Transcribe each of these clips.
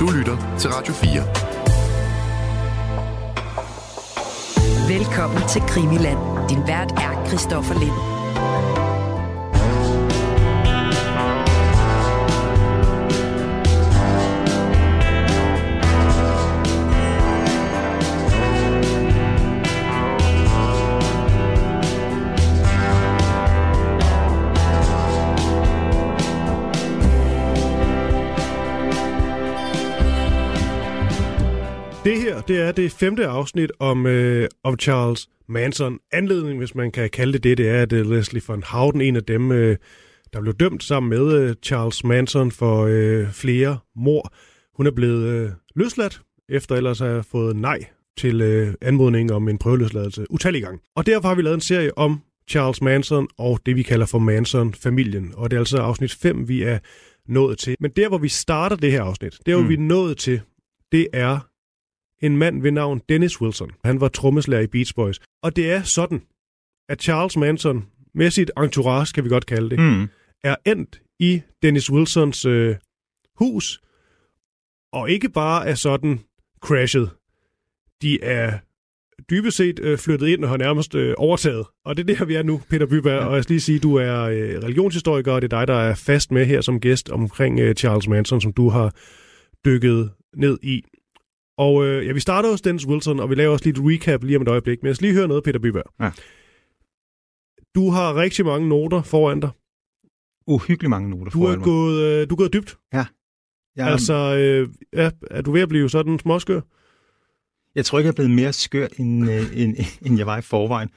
Du lytter til Radio 4. Velkommen til Krimiland. Din vært er Christoffer Lind. Her, det er det femte afsnit om, øh, om Charles Manson. Anledning, hvis man kan kalde det det, det er, at uh, Leslie von Houten, en af dem, øh, der blev dømt sammen med øh, Charles Manson for øh, flere mor. Hun er blevet øh, løsladt, efter ellers at have fået nej til øh, anmodningen om en prøveløsladelse utallige gange. Og derfor har vi lavet en serie om Charles Manson og det, vi kalder for Manson-familien. Og det er altså afsnit 5, vi er nået til. Men der, hvor vi starter det her afsnit, der, hvor mm. vi er nået til, det er en mand ved navn Dennis Wilson. Han var trommeslager i Beach Boys. Og det er sådan, at Charles Manson, med sit entourage, kan vi godt kalde det, mm. er endt i Dennis Wilsons øh, hus, og ikke bare er sådan crashet. De er dybest set øh, flyttet ind og har nærmest øh, overtaget. Og det er der, vi er nu, Peter Byberg. Ja. Og jeg skal lige sige, du er øh, religionshistoriker, og det er dig, der er fast med her som gæst omkring øh, Charles Manson, som du har dykket ned i. Og øh, ja, vi starter hos Dennis Wilson, og vi laver også lige et recap lige om et øjeblik. Men jeg skal lige høre noget, Peter Byberg. Ja. Du har rigtig mange noter foran dig. Uhyggeligt mange noter du foran er gået, øh, du er gået dybt. Ja. Jeg, altså, øh, ja, er du ved at blive sådan småskør? Jeg tror ikke, jeg er blevet mere skør, end, øh, end, end jeg var i forvejen.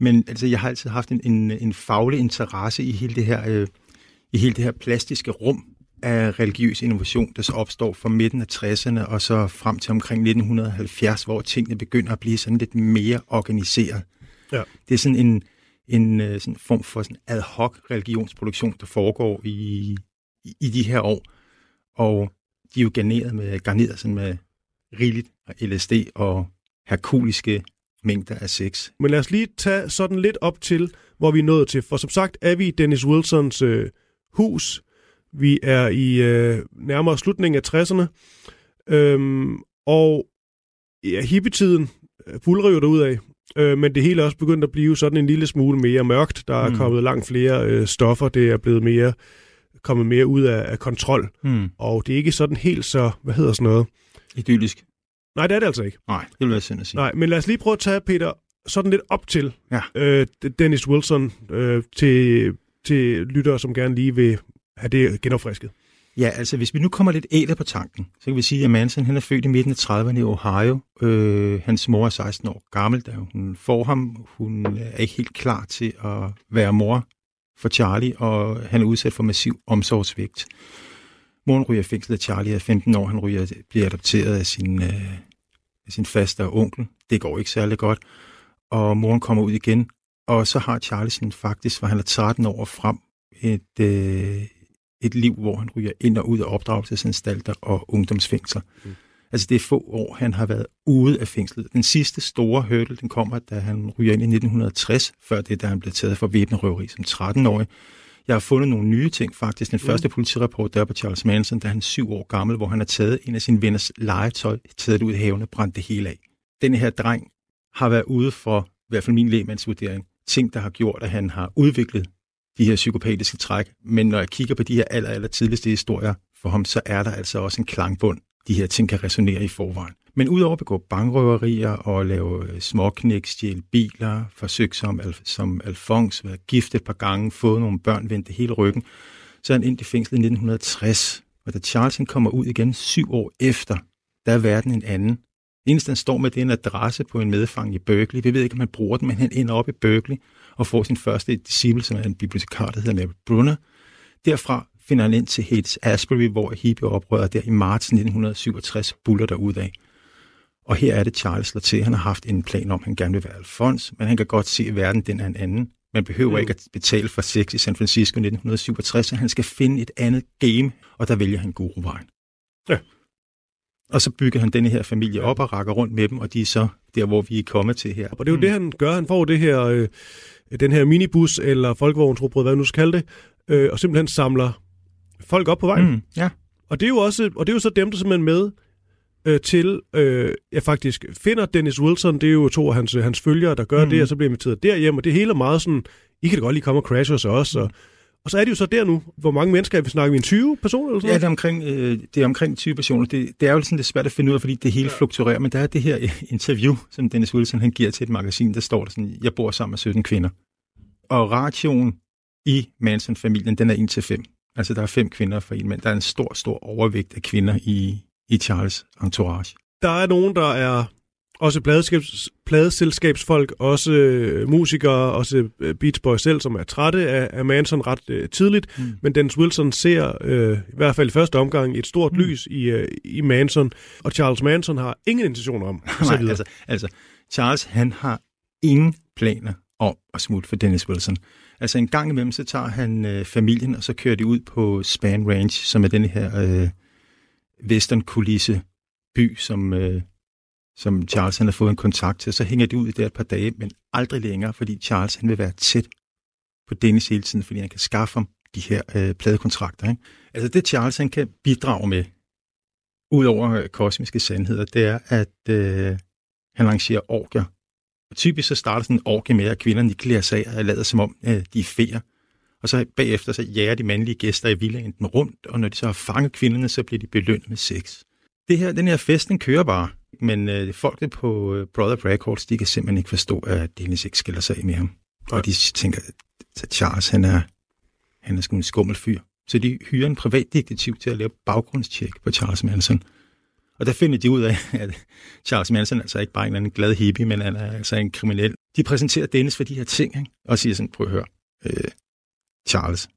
Men altså, jeg har altid haft en, en, en faglig interesse i hele det her, øh, i hele det her plastiske rum, af religiøs innovation, der så opstår fra midten af 60'erne og så frem til omkring 1970, hvor tingene begynder at blive sådan lidt mere organiseret. Ja. Det er sådan en, en øh, sådan form for sådan ad hoc religionsproduktion, der foregår i, i, i de her år. Og de er jo garneret med, garneret sådan med rigeligt og LSD og herkuliske mængder af sex. Men lad os lige tage sådan lidt op til, hvor vi er nået til. For som sagt er vi i Dennis Wilsons øh, hus, vi er i øh, nærmere slutningen af 60'erne, øhm, og ja, hippietiden bulrer jo af, øh, men det hele er også begyndt at blive sådan en lille smule mere mørkt. Der er mm. kommet langt flere øh, stoffer, det er blevet mere kommet mere ud af, af kontrol, mm. og det er ikke sådan helt så, hvad hedder sådan noget? Idyllisk. Nej, det er det altså ikke. Nej, det vil være synd at sige. Nej, men lad os lige prøve at tage, Peter, sådan lidt op til ja. øh, Dennis Wilson, øh, til, til lyttere, som gerne lige vil have det genopfrisket? Ja, altså hvis vi nu kommer lidt æder på tanken, så kan vi sige, at Manson han er født i midten af 30'erne i Ohio. Øh, hans mor er 16 år gammel, da hun får ham. Hun er ikke helt klar til at være mor for Charlie, og han er udsat for massiv omsorgsvægt. Moren ryger i fængsel, da Charlie er 15 år. Han ryger, bliver adopteret af sin, øh, af sin faste og onkel. Det går ikke særlig godt. Og moren kommer ud igen, og så har Charlie sådan faktisk, hvor han er 13 år frem, et, øh, et liv, hvor han ryger ind og ud af opdragelsesanstalter og ungdomsfængsler. Mm. Altså det er få år, han har været ude af fængslet. Den sidste store hurdle, den kommer, da han ryger ind i 1960, før det, da han blev taget for væbnerøveri som 13-årig. Jeg har fundet nogle nye ting faktisk. Den mm. første politirapport, der er på Charles Manson, da han er syv år gammel, hvor han har taget en af sine venners legetøj, taget det ud i haven og brændt det hele af. Den her dreng har været ude for, i hvert fald min lægemandsvurdering, ting, der har gjort, at han har udviklet de her psykopatiske træk. Men når jeg kigger på de her aller, aller tidligste historier for ham, så er der altså også en klangbund. De her ting kan resonere i forvejen. Men udover at begå bankrøverier og lave øh, småknæk, stjæle biler, forsøg som, som Alfons, være gift et par gange, fået nogle børn, vendte hele ryggen, så er han ind i fængsel i 1960. Og da Charles kommer ud igen syv år efter, der er verden en anden. Eneste han står med, det er en adresse på en medfang i Berkeley. Vi ved ikke, om han bruger den, men han ender op i Berkeley og får sin første disciple, som er en bibliotekar, der hedder Mary Brunner. Derfra finder han ind til Hades Asbury, hvor hippieoprøret der i marts 1967 buller ud af. Og her er det Charles slår til. Han har haft en plan om, at han gerne vil være Alfons, men han kan godt se, at verden den er en anden. Man behøver mm. ikke at betale for sex i San Francisco 1967, så han skal finde et andet game, og der vælger han guruvejen. Ja. Og så bygger han denne her familie op og rækker rundt med dem, og de er så der, hvor vi er kommet til her. Og det er jo mm. det, han gør. Han får det her, øh, den her minibus, eller folkevognsrobrød, hvad nu skal kalde det, øh, og simpelthen samler folk op på vejen. Mm, ja. Og det er jo også, og det er jo så dem, der simpelthen med øh, til, øh, jeg faktisk finder Dennis Wilson, det er jo to af hans, hans følgere, der gør mm. det, og så bliver inviteret derhjem, og det hele er meget sådan, I kan da godt lige komme og crashe hos os, og, og så er det jo så der nu, hvor mange mennesker er vi snakker vi en 20 personer eller sådan Ja, det er omkring, øh, det er omkring 20 personer. Det, det er jo sådan lidt svært at finde ud af, fordi det hele ja. fluktuerer, men der er det her interview, som Dennis Wilson han giver til et magasin, der står der sådan, jeg bor sammen med 17 kvinder. Og ratioen i Manson-familien, den er 1 til 5. Altså, der er fem kvinder for en mand. Der er en stor, stor overvægt af kvinder i, i Charles' entourage. Der er nogen, der er også pladeskabs, pladeselskabsfolk, også øh, musikere, også øh, Beach Boys selv, som er trætte af, af Manson ret øh, tidligt. Mm. Men Dennis Wilson ser, øh, i hvert fald i første omgang, et stort mm. lys i, øh, i Manson. Og Charles Manson har ingen intention om at Nej, altså, altså, Charles, han har ingen planer om at smutte for Dennis Wilson. Altså en gang imellem, så tager han øh, familien, og så kører de ud på Span Range, som er den her øh, western-kulisse by, som, øh, som Charles han har fået en kontakt til. Så hænger de ud i det et par dage, men aldrig længere, fordi Charles han vil være tæt på Dennis hele tiden, fordi han kan skaffe ham de her øh, pladekontrakter. Ikke? Altså det Charles han kan bidrage med, udover øh, kosmiske sandheder, det er, at øh, han arrangerer orker og typisk så starter sådan en orke med, at kvinderne klæder sig af og lader som om, øh, de er feer. Og så bagefter så jager de mandlige gæster i villaen rundt, og når de så har fanget kvinderne, så bliver de belønnet med sex. Det her, den her fest, den kører bare. Men øh, folket på øh, Brother Records, de kan simpelthen ikke forstå, at Dennis ikke skiller sig af med ham. Og de tænker, at Charles, han er, han er sgu en skummel fyr. Så de hyrer en privatdetektiv til at lave baggrundstjek på Charles Manson. Og der finder de ud af, at Charles Manson er altså ikke bare en eller anden glad hippie, men han er altså en kriminel. De præsenterer Dennis for de her ting, ikke? og siger sådan, prøv at høre, øh, Charles,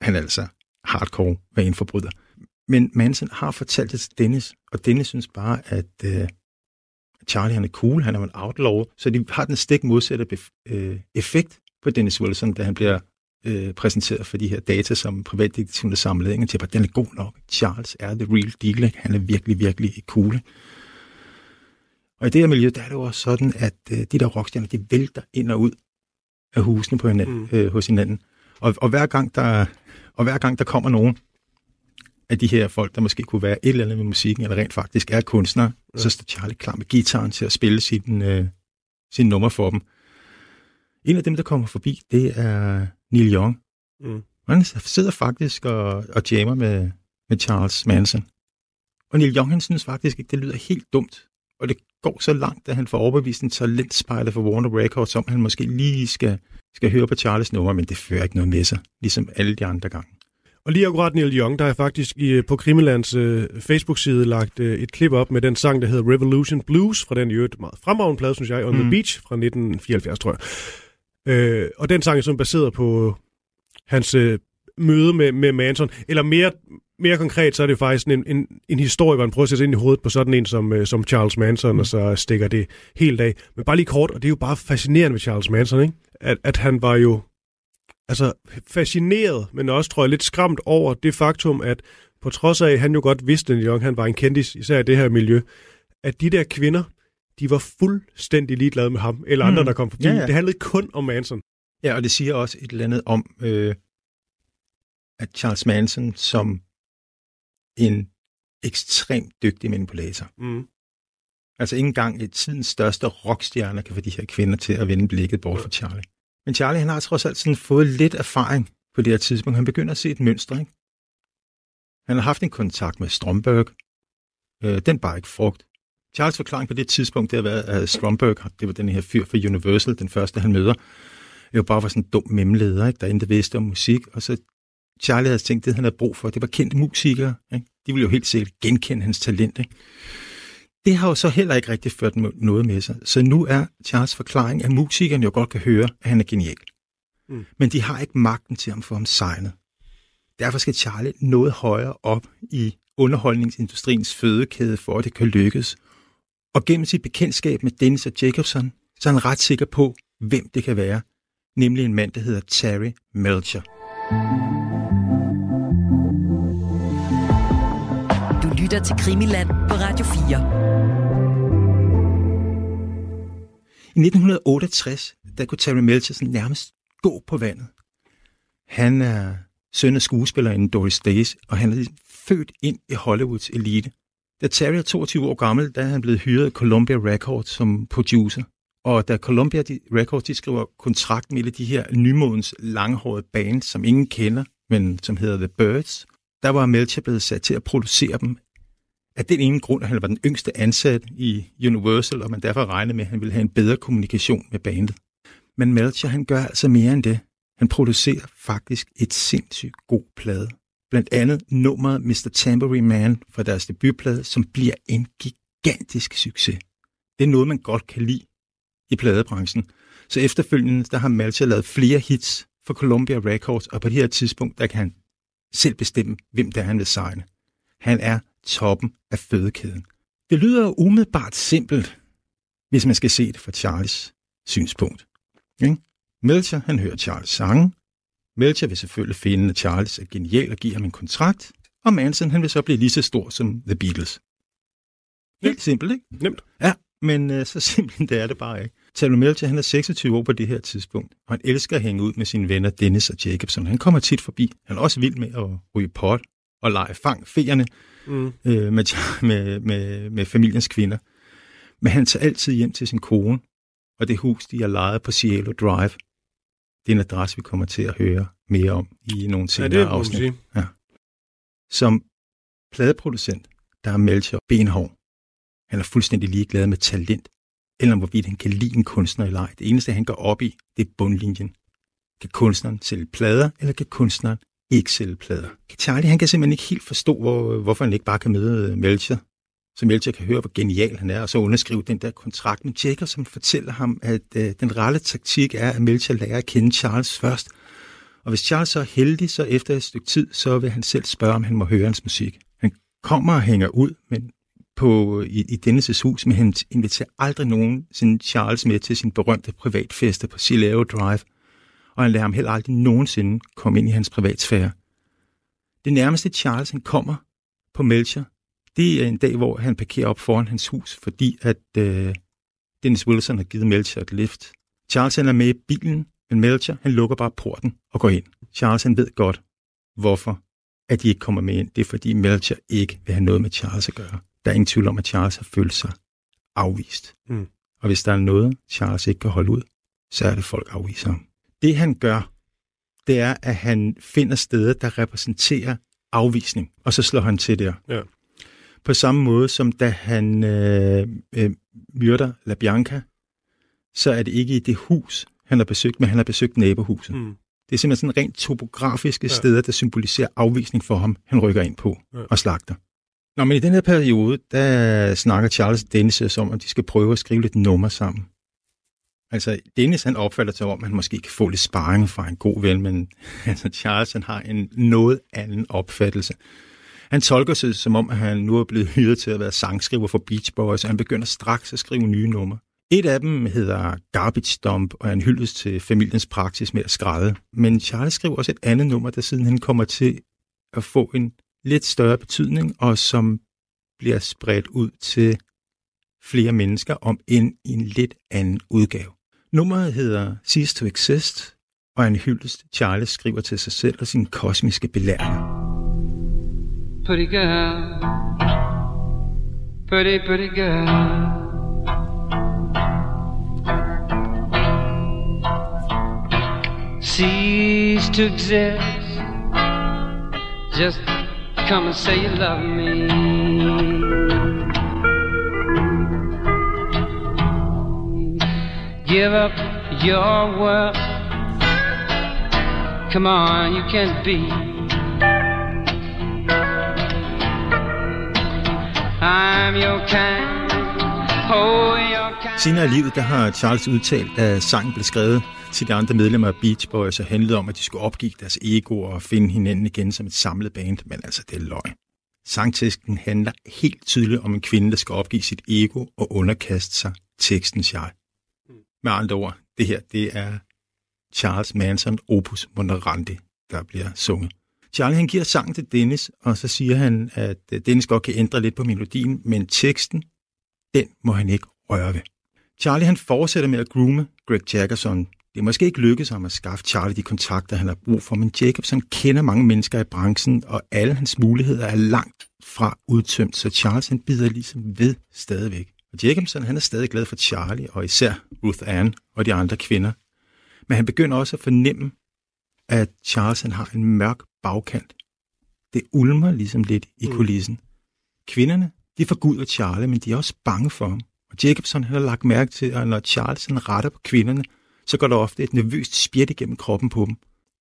han er altså hardcore vaneforbryder. Men Manson har fortalt det til Dennis, og Dennis synes bare, at øh, Charlie han er cool, han er en outlaw, så de har den stik modsatte øh, effekt på Dennis Wilson, da han bliver øh, præsenteret for de her data, som privatdetektiven har samlet ind til, at den er god nok. Charles er the real deal. Ikke? Han er virkelig, virkelig cool. Ikke? Og i det her miljø, der er det jo også sådan, at øh, de der rockstjerner, de vælter ind og ud af husene på hinanden, mm. øh, hos hinanden. Og, og, hver gang der, og hver gang der kommer nogen af de her folk, der måske kunne være et eller andet med musikken, eller rent faktisk er kunstnere, ja. så står Charlie klar med gitaren til at spille sin, øh, sin nummer for dem. En af dem, der kommer forbi, det er Neil Young. Mm. Han sidder faktisk og, og jammer med, med Charles Manson. Og Neil Young, han synes faktisk ikke, det lyder helt dumt. Og det går så langt, at han får overbevist en talentspejler for Warner Records, om han måske lige skal, skal høre på Charles nummer, men det fører ikke noget med sig, ligesom alle de andre gange. Og lige akkurat Neil Young, der er faktisk i, på Krimilands uh, Facebook-side lagt uh, et klip op med den sang, der hedder Revolution Blues, fra den i øvrigt meget fremragende plade, synes jeg, On mm. the Beach fra 1974, tror jeg. Øh, og den sang er sådan baseret på hans øh, møde med, med Manson. Eller mere, mere konkret, så er det faktisk en, en, en historie, hvor han prøver at sætte ind i hovedet på sådan en som, øh, som Charles Manson, mm. og så stikker det helt af. Men bare lige kort, og det er jo bare fascinerende ved Charles Manson, ikke? At, at han var jo altså fascineret, men også, tror jeg, lidt skræmt over det faktum, at på trods af, at han jo godt vidste, at Young, han var en kendis, især i det her miljø, at de der kvinder, de var fuldstændig ligeglade med ham, eller andre, mm. der kom forbi. Ja, ja. Det handlede kun om Manson. Ja, og det siger også et eller andet om, øh, at Charles Manson som en ekstremt dygtig manipulator. Mm. Altså ikke engang et tidens største rockstjerne kan få de her kvinder til at vende blikket bort fra Charlie. Men Charlie, han har trods alt sådan fået lidt erfaring på det her tidspunkt. Han begynder at se et mønster, ikke? Han har haft en kontakt med Stromberg. Øh, den bare ikke frugt. Charles forklaring på det tidspunkt, det har været, at Stromberg, det var den her fyr fra Universal, den første han møder, jo bare var sådan en dum memleder, ikke? der ikke vidste om musik, og så Charlie havde tænkt, det han havde brug for, det var kendte musikere. Ikke? De ville jo helt sikkert genkende hans talent. Ikke? Det har jo så heller ikke rigtig ført noget med sig. Så nu er Charles forklaring, at musikerne jo godt kan høre, at han er genial. Mm. Men de har ikke magten til at få ham signet. Derfor skal Charlie noget højere op i underholdningsindustriens fødekæde, for at det kan lykkes. Og gennem sit bekendtskab med Dennis og Jacobson, så er han ret sikker på, hvem det kan være. Nemlig en mand, der hedder Terry Melcher. Du lytter til Krimiland på Radio 4. I 1968, der kunne Terry Melcher nærmest gå på vandet. Han er søn af skuespillerinden Doris Days, og han er født ind i Hollywoods elite. Da Terry er 22 år gammel, der er han blevet hyret af Columbia Records som producer. Og da Columbia Records de skriver kontrakt med de her nymodens langhårede band, som ingen kender, men som hedder The Birds, der var Melcher blevet sat til at producere dem af den ene grund, at han var den yngste ansat i Universal, og man derfor regnede med, at han ville have en bedre kommunikation med bandet. Men Melcher, han gør altså mere end det. Han producerer faktisk et sindssygt god plade. Blandt andet nummeret Mr. Tambourine Man fra deres debutplade, som bliver en gigantisk succes. Det er noget, man godt kan lide i pladebranchen. Så efterfølgende, der har Melcher lavet flere hits for Columbia Records, og på det her tidspunkt, der kan han selv bestemme, hvem der han vil signe. Han er toppen af fødekæden. Det lyder umiddelbart simpelt, hvis man skal se det fra Charles synspunkt. Ikke? Melcher, han hører Charles sange. Melcher vil selvfølgelig finde, at Charles er genial og give ham en kontrakt, og Manson han vil så blive lige så stor som The Beatles. Helt Nemt. simpelt, ikke? Nemt. Ja, men uh, så simpelt det er det bare ikke. Taylor Melcher, han er 26 år på det her tidspunkt, og han elsker at hænge ud med sine venner Dennis og Jacobson. Han kommer tit forbi. Han er også vild med at ryge pot og lege fang feerne mm. øh, med, med, med, med familiens kvinder. Men han tager altid hjem til sin kone, og det hus, de har lejet på Cielo Drive. Det er en adresse, vi kommer til at høre mere om i nogle senere ja, det afsnit. Ja. Som pladeproducent, der er Melcher benhård. Han er fuldstændig ligeglad med talent, eller hvorvidt han kan lide en kunstner eller ej. Det eneste, han går op i, det er bundlinjen. Kan kunstneren sælge plader, eller kan kunstneren ikke sælge plader? Charlie, han kan simpelthen ikke helt forstå, hvor, hvorfor han ikke bare kan møde øh, Melcher, så Melcher kan høre, hvor genial han er, og så underskrive den der kontrakt med Jacob, som fortæller ham, at øh, den rette taktik er, at Melcher lærer at kende Charles først. Og hvis Charles så er heldig, så efter et stykke tid, så vil han selv spørge, om han må høre hans musik. Han kommer og hænger ud, men på, i, i Dennis' hus, men han inviterer aldrig nogen sin Charles med til sin berømte privatfeste på Silao Drive, og han lader ham heller aldrig nogensinde komme ind i hans privatsfære. Det nærmeste Charles han kommer på Melcher, det er en dag, hvor han parkerer op foran hans hus, fordi at øh, Dennis Wilson har givet Melcher et lift. Charles han er med i bilen, men Melcher han lukker bare porten og går ind. Charles han ved godt, hvorfor at de ikke kommer med ind. Det er fordi Melcher ikke vil have noget med Charles at gøre. Der er ingen tvivl om, at Charles har følt sig afvist. Mm. Og hvis der er noget, Charles ikke kan holde ud, så er det folk afviser ham. Det han gør, det er, at han finder steder, der repræsenterer afvisning, og så slår han til der. Ja. På samme måde som da han øh, øh, myrder La Bianca, så er det ikke i det hus, han har besøgt, men han har besøgt nabohuset. Mm. Det er simpelthen sådan rent topografiske ja. steder, der symboliserer afvisning for ham, han rykker ind på ja. og slagter. Nå, men i den her periode, der snakker Charles Dennis om, at de skal prøve at skrive lidt nummer sammen. Altså, Dennis han opfatter sig om, at han måske kan få lidt sparring fra en god ven, men altså, Charles han har en noget anden opfattelse. Han tolker sig som om, at han nu er blevet hyret til at være sangskriver for Beach Boys, og han begynder straks at skrive nye numre. Et af dem hedder Garbage Dump, og er en hyldest til familiens praksis med at skræde. Men Charles skriver også et andet nummer, der siden han kommer til at få en lidt større betydning, og som bliver spredt ud til flere mennesker om end i en lidt anden udgave. Nummeret hedder Cease to Exist, og er en hyldest, Charles skriver til sig selv og sine kosmiske belæringer. Pretty girl, pretty, pretty girl. Cease to exist, just come and say you love me. Give up your world. Come on, you can't be. I'm your kind. Oh, your kind. Senere i livet, der har Charles udtalt, at sangen blev skrevet til de andre medlemmer af Beach Boys og handlede om, at de skulle opgive deres ego og finde hinanden igen som et samlet band, men altså det er løgn. Sangteksten handler helt tydeligt om en kvinde, der skal opgive sit ego og underkaste sig tekstens jeg. Med andre ord, det her, det er Charles Manson opus Monterandi, der bliver sunget. Charlie han giver sangen til Dennis, og så siger han, at øh, Dennis godt kan ændre lidt på melodien, men teksten, den må han ikke røre ved. Charlie han fortsætter med at groome Greg Jackerson Det er måske ikke lykkedes ham at skaffe Charlie de kontakter, han har brug for, men Jacobson kender mange mennesker i branchen, og alle hans muligheder er langt fra udtømt, så Charles han bider ligesom ved stadigvæk. Og Jacobson han er stadig glad for Charlie, og især Ruth Ann og de andre kvinder. Men han begynder også at fornemme, at Charles han har en mørk bagkant. Det ulmer ligesom lidt i mm. kulissen. Kvinderne, de forguder Charlie, men de er også bange for ham. Og Jacobson han har lagt mærke til, at når Charles han retter på kvinderne, så går der ofte et nervøst spjæt igennem kroppen på dem.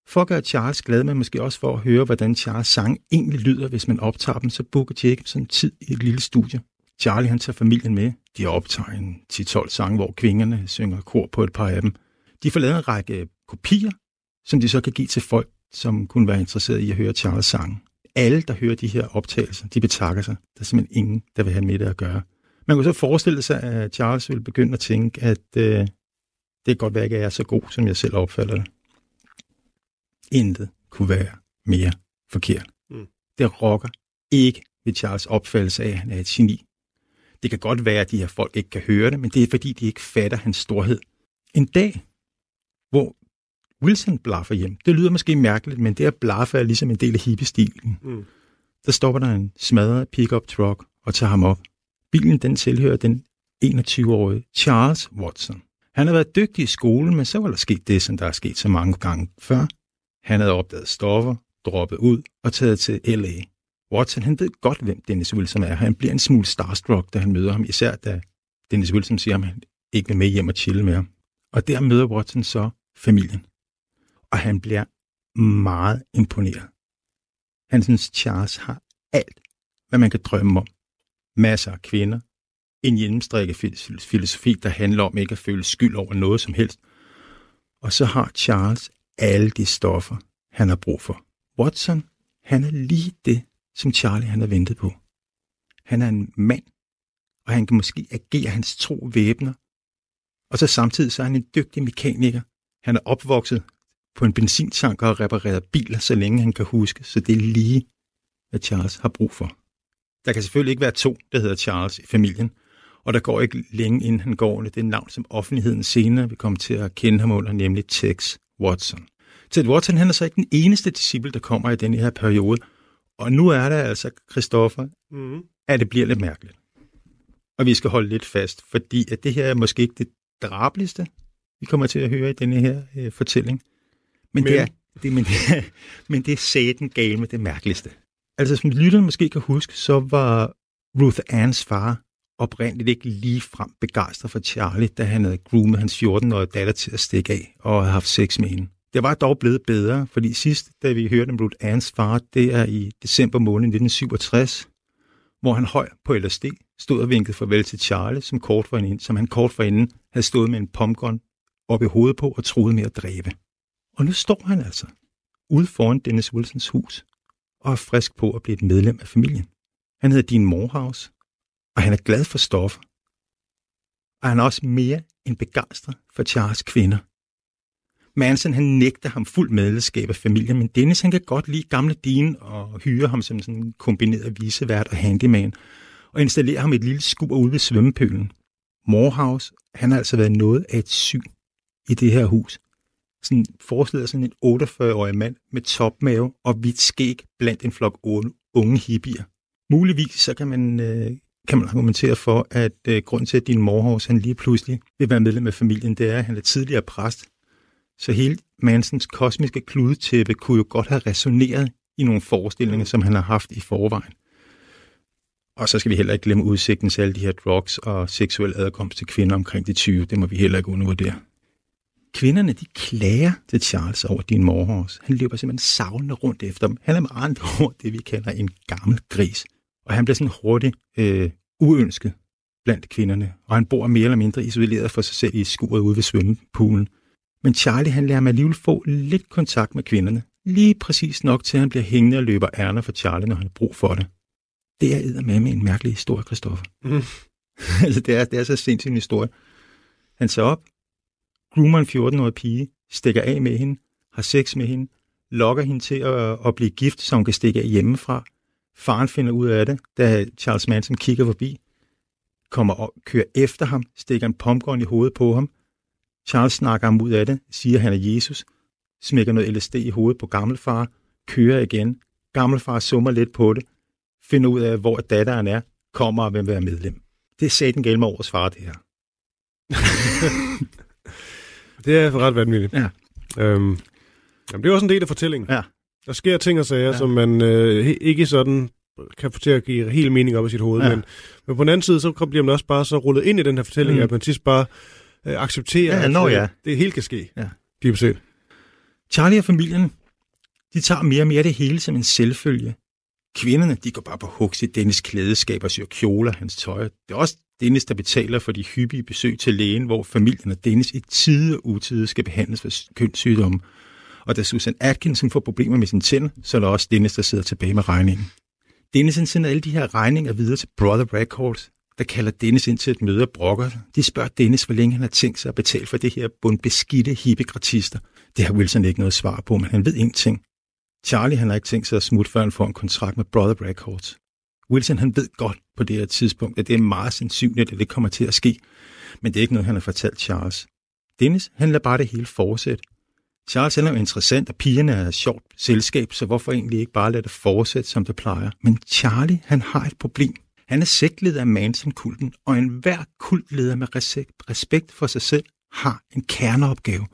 For at gøre Charles glad, men måske også for at høre, hvordan Charles sang egentlig lyder, hvis man optager dem, så booker Jacobson tid i et lille studie. Charlie han tager familien med. De optager en 10-12 sange, hvor kvinderne synger kor på et par af dem. De får lavet en række kopier, som de så kan give til folk, som kunne være interesseret i at høre Charles sange. Alle, der hører de her optagelser, de betakker sig. Der er simpelthen ingen, der vil have med det at gøre. Man kan så forestille sig, at Charles vil begynde at tænke, at øh, det kan godt være, at jeg er så god, som jeg selv opfatter det. Intet kunne være mere forkert. Mm. Det rokker ikke ved Charles opfattelse af, at han er et geni. Det kan godt være, at de her folk ikke kan høre det, men det er fordi, de ikke fatter hans storhed. En dag, hvor Wilson blaffer hjem, det lyder måske mærkeligt, men det at blaffe er ligesom en del af hippiestilen. Mm. Der stopper der en smadret pickup truck og tager ham op. Bilen den tilhører den 21-årige Charles Watson. Han har været dygtig i skolen, men så var der sket det, som der er sket så mange gange før. Han havde opdaget stoffer, droppet ud og taget til L.A. Watson, han ved godt, hvem Dennis Wilson er. Han bliver en smule starstruck, da han møder ham, især da Dennis Wilson siger, at han ikke vil med hjem og chille med ham. Og der møder Watson så familien. Og han bliver meget imponeret. Han synes, Charles har alt, hvad man kan drømme om. Masser af kvinder. En hjemmestrikket filosofi, der handler om ikke at føle skyld over noget som helst. Og så har Charles alle de stoffer, han har brug for. Watson, han er lige det, som Charlie han har ventet på. Han er en mand, og han kan måske agere hans tro væbner. Og så samtidig så er han en dygtig mekaniker. Han er opvokset på en benzintank og har repareret biler, så længe han kan huske, så det er lige, hvad Charles har brug for. Der kan selvfølgelig ikke være to, der hedder Charles i familien, og der går ikke længe, inden han går under det navn, som offentligheden senere vil komme til at kende ham under, nemlig Tex Watson. Ted Watson han er så ikke den eneste disciple, der kommer i den her periode, og nu er det altså, Christoffer, mm. at det bliver lidt mærkeligt. Og vi skal holde lidt fast, fordi at det her er måske ikke det drabligste, vi kommer til at høre i denne her øh, fortælling. Men, men, det er, det, men, det er, men det er sæten gale med det mærkeligste. Altså, som lytteren måske kan huske, så var Ruth Anns far oprindeligt ikke lige frem begejstret for Charlie, da han havde groomet hans 14-årige datter til at stikke af og havde haft sex med hende. Det var dog blevet bedre, fordi sidst, da vi hørte om Ruth Anns far, det er i december måned 1967, hvor han høj på LSD stod og vinkede farvel til Charlie, som, kort for som han kort forinden havde stået med en pumpgun op i hovedet på og troede med at dræbe. Og nu står han altså ude foran Dennis Wilsons hus og er frisk på at blive et medlem af familien. Han hedder Dean Morehouse, og han er glad for stoffer. Og han er også mere end begejstret for Charles kvinder. Manson han nægter ham fuld medlemskab af familien, men Dennis han kan godt lide gamle Dean og hyre ham som sådan en kombineret visevært og handyman, og installere ham et lille skur ude ved svømmepølen. Morehouse, han har altså været noget af et syn i det her hus. Sådan forestiller sådan en 48-årig mand med topmave og hvidt skæg blandt en flok unge hippier. Muligvis så kan man, øh, kan man argumentere for, at øh, grund til, at din morhors han lige pludselig vil være medlem af familien, det er, at han er tidligere præst så hele Mansons kosmiske kludetæppe kunne jo godt have resoneret i nogle forestillinger, som han har haft i forvejen. Og så skal vi heller ikke glemme udsigten til alle de her drugs og seksuel adkomst til kvinder omkring de 20. Det må vi heller ikke undervurdere. Kvinderne, de klager til Charles over din morhårs. Han løber simpelthen savlende rundt efter dem. Han er med andre ord det, vi kalder en gammel gris. Og han bliver sådan hurtigt øh, uønsket blandt kvinderne. Og han bor mere eller mindre isoleret for sig selv i skuret ude ved svømmepoolen. Men Charlie han lærer mig alligevel få lidt kontakt med kvinderne. Lige præcis nok til, at han bliver hængende og løber ærner for Charlie, når han har brug for det. Det er med med en mærkelig historie, Christoffer. Mm. altså, det er, det er så sindssygt en historie. Han ser op, groomer en 14-årig pige, stikker af med hende, har sex med hende, lokker hende til at, at blive gift, så hun kan stikke af hjemmefra. Faren finder ud af det, da Charles Manson kigger forbi, kommer og kører efter ham, stikker en pumpgun i hovedet på ham, Charles snakker ham ud af det, siger, at han er Jesus, smækker noget LSD i hovedet på gammelfar, kører igen, gammelfar summer lidt på det, finder ud af, hvor datteren er, kommer og vil være medlem. Det er satan gælder med årets far, det her. det er ret vanvittigt. Ja. Øhm, jamen, det er også en del af fortællingen. Ja. Der sker ting og sager, ja. som man øh, ikke sådan kan få til at give helt mening op i sit hoved. Ja. Men, men på den anden side, så bliver man også bare så rullet ind i den her fortælling, mm. at man sidst bare øh, accepterer, ja, at ja. øh, det helt kan ske. Ja. Dybest set. Charlie og familien, de tager mere og mere det hele som en selvfølge. Kvinderne, de går bare på hugs i Dennis klædeskab og syr kjoler hans tøj. Det er også Dennis, der betaler for de hyppige besøg til lægen, hvor familien og Dennis i tide og utide skal behandles for kønssygdomme. Og da Susan Atkinson får problemer med sin tænder, så er der også Dennis, der sidder tilbage med regningen. Dennis sender alle de her regninger videre til Brother Records, der kalder Dennis ind til et møde af brokker. De spørger Dennis, hvor længe han har tænkt sig at betale for det her bundbeskidte hippegratister. Det har Wilson ikke noget svar på, men han ved ingenting. Charlie han har ikke tænkt sig at smutte, før han får en kontrakt med Brother Records. Wilson han ved godt på det her tidspunkt, at det er meget sandsynligt, at det kommer til at ske, men det er ikke noget, han har fortalt Charles. Dennis han lader bare det hele fortsætte. Charles er jo interessant, og pigerne er et sjovt selskab, så hvorfor egentlig ikke bare lade det fortsætte, som det plejer? Men Charlie, han har et problem. Han er sektleder af Manson-kulten, og enhver kultleder med respekt for sig selv har en kerneopgave.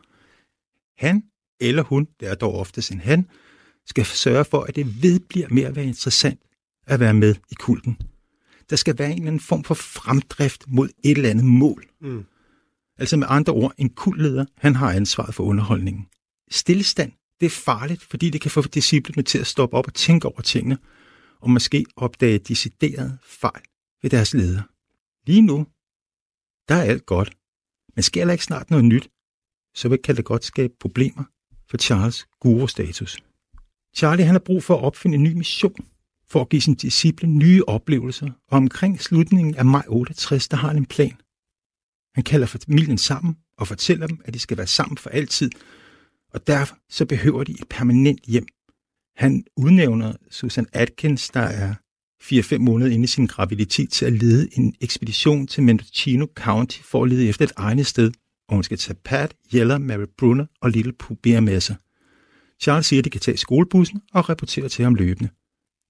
Han eller hun, det er dog oftest en han, skal sørge for, at det vedbliver med at være interessant at være med i kulten. Der skal være en eller anden form for fremdrift mod et eller andet mål. Mm. Altså med andre ord, en kultleder, han har ansvaret for underholdningen. Stillestand, det er farligt, fordi det kan få disciplene til at stoppe op og tænke over tingene, og måske opdage deciderede fejl ved deres leder. Lige nu, der er alt godt, men sker der ikke snart noget nyt, så kan det godt skabe problemer for Charles guru-status. Charlie han har brug for at opfinde en ny mission, for at give sin disciple nye oplevelser, og omkring slutningen af maj 68, der har han en plan. Han kalder familien sammen og fortæller dem, at de skal være sammen for altid, og derfor så behøver de et permanent hjem. Han udnævner Susan Atkins, der er 4-5 måneder inde i sin graviditet, til at lede en ekspedition til Mendocino County for at lede efter et egnet sted, og hun skal tage Pat, Yeller, Mary Brunner og Little Pooh med sig. Charles siger, at de kan tage skolebussen og rapportere til ham løbende.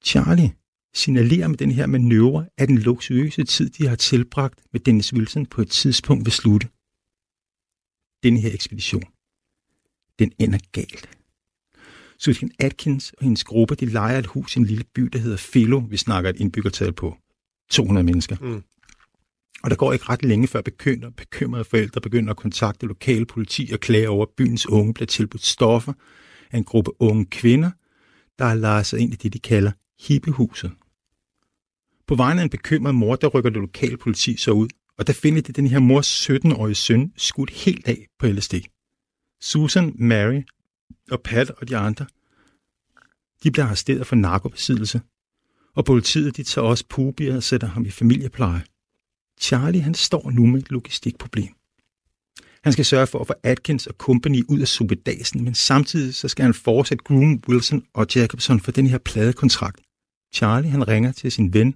Charlie signalerer med den her manøvre, at den luksuriøse tid, de har tilbragt med Dennis Wilson på et tidspunkt vil slutte. Den her ekspedition, den ender galt. Susan Atkins og hendes gruppe, de leger et hus i en lille by, der hedder Philo. Vi snakker et indbyggertal på 200 mennesker. Mm. Og der går ikke ret længe, før bekymrede, bekymrede forældre begynder at kontakte lokale politi og klage over, at byens unge bliver tilbudt stoffer af en gruppe unge kvinder, der har lejet sig ind i det, de kalder hippehuset. På vejen af en bekymret mor, der rykker det lokale politi så ud, og der finder de den her mors 17-årige søn skudt helt af på LSD. Susan, Mary og Pat og de andre, de bliver arresteret for narkobesiddelse, og politiet de tager også Pubi og sætter ham i familiepleje. Charlie han står nu med et logistikproblem. Han skal sørge for at få Atkins og company ud af subedasen, men samtidig så skal han fortsætte Groom, Wilson og Jacobson for den her pladekontrakt. Charlie han ringer til sin ven,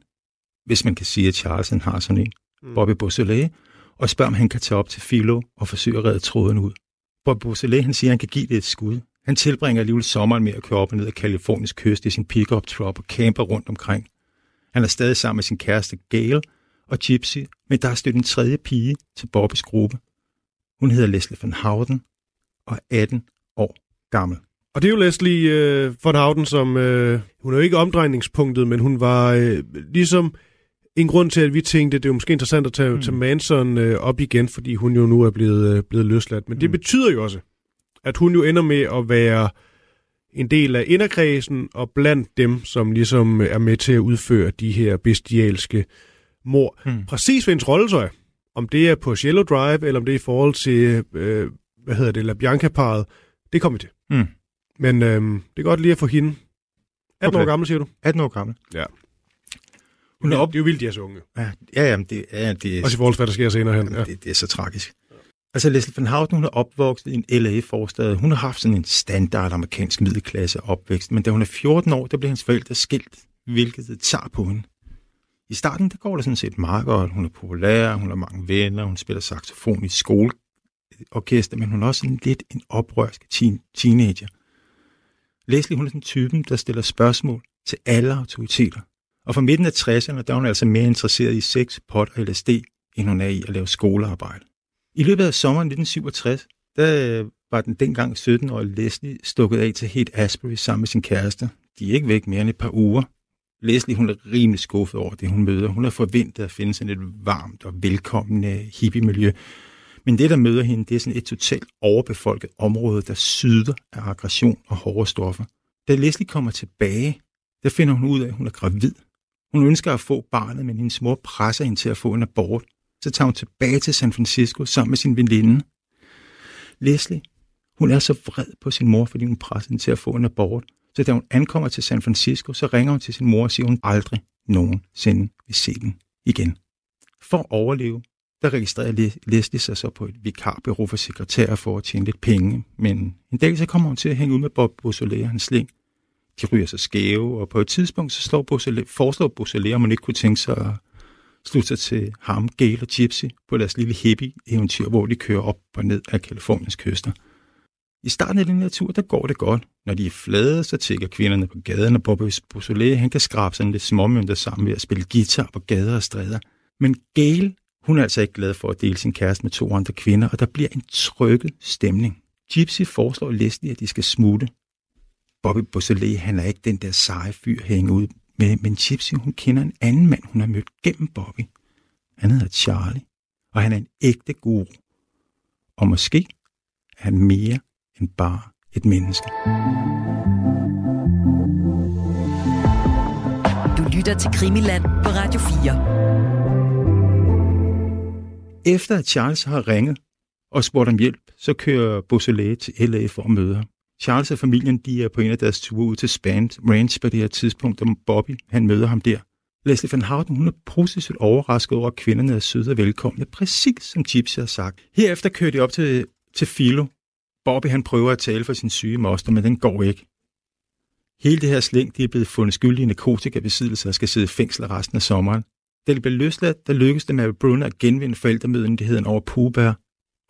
hvis man kan sige, at Charles han har sådan en, mm. Bobby Beausoleil, og spørger, om han kan tage op til Philo og forsøge at redde tråden ud. Bobby Beausoleil han siger, at han kan give det et skud. Han tilbringer alligevel sommeren med at køre op og ned af Kaliforniens kyst i sin pickup truck og camper rundt omkring. Han er stadig sammen med sin kæreste Gail og Gypsy, men der er stødt en tredje pige til Bobbys gruppe. Hun hedder Leslie van Houten og er 18 år gammel. Og det er jo Leslie øh, von Houten, som... Øh, hun er jo ikke omdrejningspunktet, men hun var øh, ligesom en grund til, at vi tænkte, at det er måske interessant at tage, mm. tage Manson øh, op igen, fordi hun jo nu er blevet, øh, blevet løsladt. Men mm. det betyder jo også, at hun jo ender med at være en del af inderkredsen og blandt dem, som ligesom er med til at udføre de her bestialske mor. Mm. Præcis ved hendes rolle, så om det er på Shallow Drive, eller om det er i forhold til, øh, hvad hedder det, La Bianca-paret, det kommer vi til. Mm. Men øh, det er godt lige at få hende. 18 okay. år gammel, siger du? 18 år gammel. Ja. Hun er op... Det er jo vildt, de er så unge. Ja, ja jamen, det, ja, det er... Også i forhold til, hvad der sker senere hen. Ja. Det, det, er så tragisk. Altså, Leslie Van Houten, hun er opvokset i en LA-forstad. Hun har haft sådan en standard amerikansk middelklasse opvækst, men da hun er 14 år, der bliver hendes forældre skilt, hvilket det tager på hende. I starten, der går det sådan set meget godt. Hun er populær, hun har mange venner, hun spiller saxofon i skoleorkester, men hun er også sådan lidt en oprørsk teen, teenager. Leslie, hun er sådan typen, der stiller spørgsmål til alle autoriteter. Og fra midten af 60'erne, der er hun altså mere interesseret i sex, pot og LSD, end hun er i at lave skolearbejde. I løbet af sommeren 1967, der øh, var den dengang 17-årige Leslie stukket af til Haight Asbury sammen med sin kæreste. De er ikke væk mere end et par uger. Leslie hun er rimelig skuffet over det, hun møder. Hun har forventet at finde sådan et varmt og velkommende hippie-miljø. Men det, der møder hende, det er sådan et totalt overbefolket område, der syder af aggression og hårde stoffer. Da Leslie kommer tilbage, der finder hun ud af, at hun er gravid. Hun ønsker at få barnet, men hendes mor presser hende til at få en abort. Så tager hun tilbage til San Francisco sammen med sin veninde. Leslie, hun er så vred på sin mor, fordi hun presser hende til at få en abort. Så da hun ankommer til San Francisco, så ringer hun til sin mor og siger, at hun aldrig nogensinde vil se den igen. For at overleve, der registrerer Leslie sig så på et vikarbyrå for sekretærer for at tjene lidt penge. Men en dag så kommer hun til at hænge ud med Bob Beausoleil og hans sling. De ryger sig skæve, og på et tidspunkt så slår Beausoleil, foreslår Beausoleil, om man ikke kunne tænke sig at slutte sig til ham, Gale og Gypsy på deres lille hippie-eventyr, hvor de kører op og ned af Kaliforniens kyster. I starten af den her tur, der går det godt. Når de er flade, så tigger kvinderne på gaden, og Bobby Beausoleil, han kan skrabe sådan lidt småmønter sammen ved at spille guitar på gader og stræder. Men Gale, hun er altså ikke glad for at dele sin kæreste med to andre kvinder, og der bliver en trykket stemning. Gypsy foreslår Leslie, at de skal smutte. Bobby Beausoleil, han er ikke den der seje fyr hænge ud med, men Gypsy, hun kender en anden mand, hun har mødt gennem Bobby. Han hedder Charlie, og han er en ægte guru. Og måske er han mere end bare et menneske. Du lytter til Krimiland på Radio 4. Efter at Charles har ringet og spurgt om hjælp, så kører Beausoleil til LA for at møde ham. Charles og familien de er på en af deres ture ud til Spand Ranch på det her tidspunkt, og Bobby han møder ham der. Leslie Van Houten hun er positivt overrasket over, at kvinderne er søde og velkomne, præcis som Gypsy har sagt. Herefter kører de op til, til Philo, Bobby han prøver at tale for sin syge moster, men den går ikke. Hele det her slæng, de er blevet fundet skyldige i narkotikabesiddelse og skal sidde i fængsel resten af sommeren. Da de blev løsladt, der lykkes det med Bruno at genvinde forældremyndigheden over Pubær,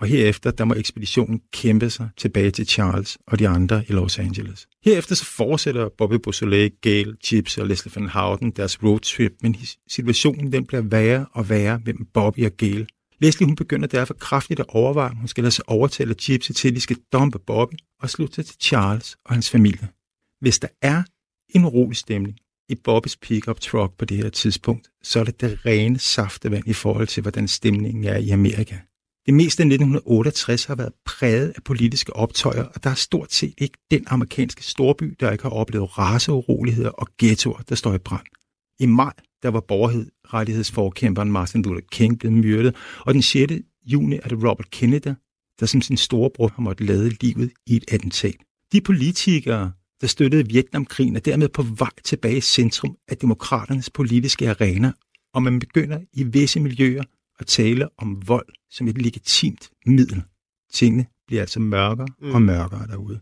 og herefter der må ekspeditionen kæmpe sig tilbage til Charles og de andre i Los Angeles. Herefter så fortsætter Bobby Beausoleil, Gail, Chips og Leslie Van Houten deres roadtrip, men situationen den bliver værre og værre mellem Bobby og Gail, Leslie hun begynder derfor kraftigt at overveje, om hun skal lade sig overtale Chips til, at de skal dumpe Bobby og slutte sig til Charles og hans familie. Hvis der er en rolig stemning i Bobbys pickup truck på det her tidspunkt, så er det det rene saftevand i forhold til, hvordan stemningen er i Amerika. Det meste af 1968 har været præget af politiske optøjer, og der er stort set ikke den amerikanske storby, der ikke har oplevet raceuroligheder og ghettoer, der står i brand. I maj der var borgerrettighedsforkæmperen Martin Luther King blevet myrdet, og den 6. juni er det Robert Kennedy, der som sin storebror har måttet lade livet i et attentat. De politikere, der støttede Vietnamkrigen, er dermed på vej tilbage i centrum af demokraternes politiske arena, og man begynder i visse miljøer at tale om vold som et legitimt middel. Tingene bliver altså mørkere mm. og mørkere derude.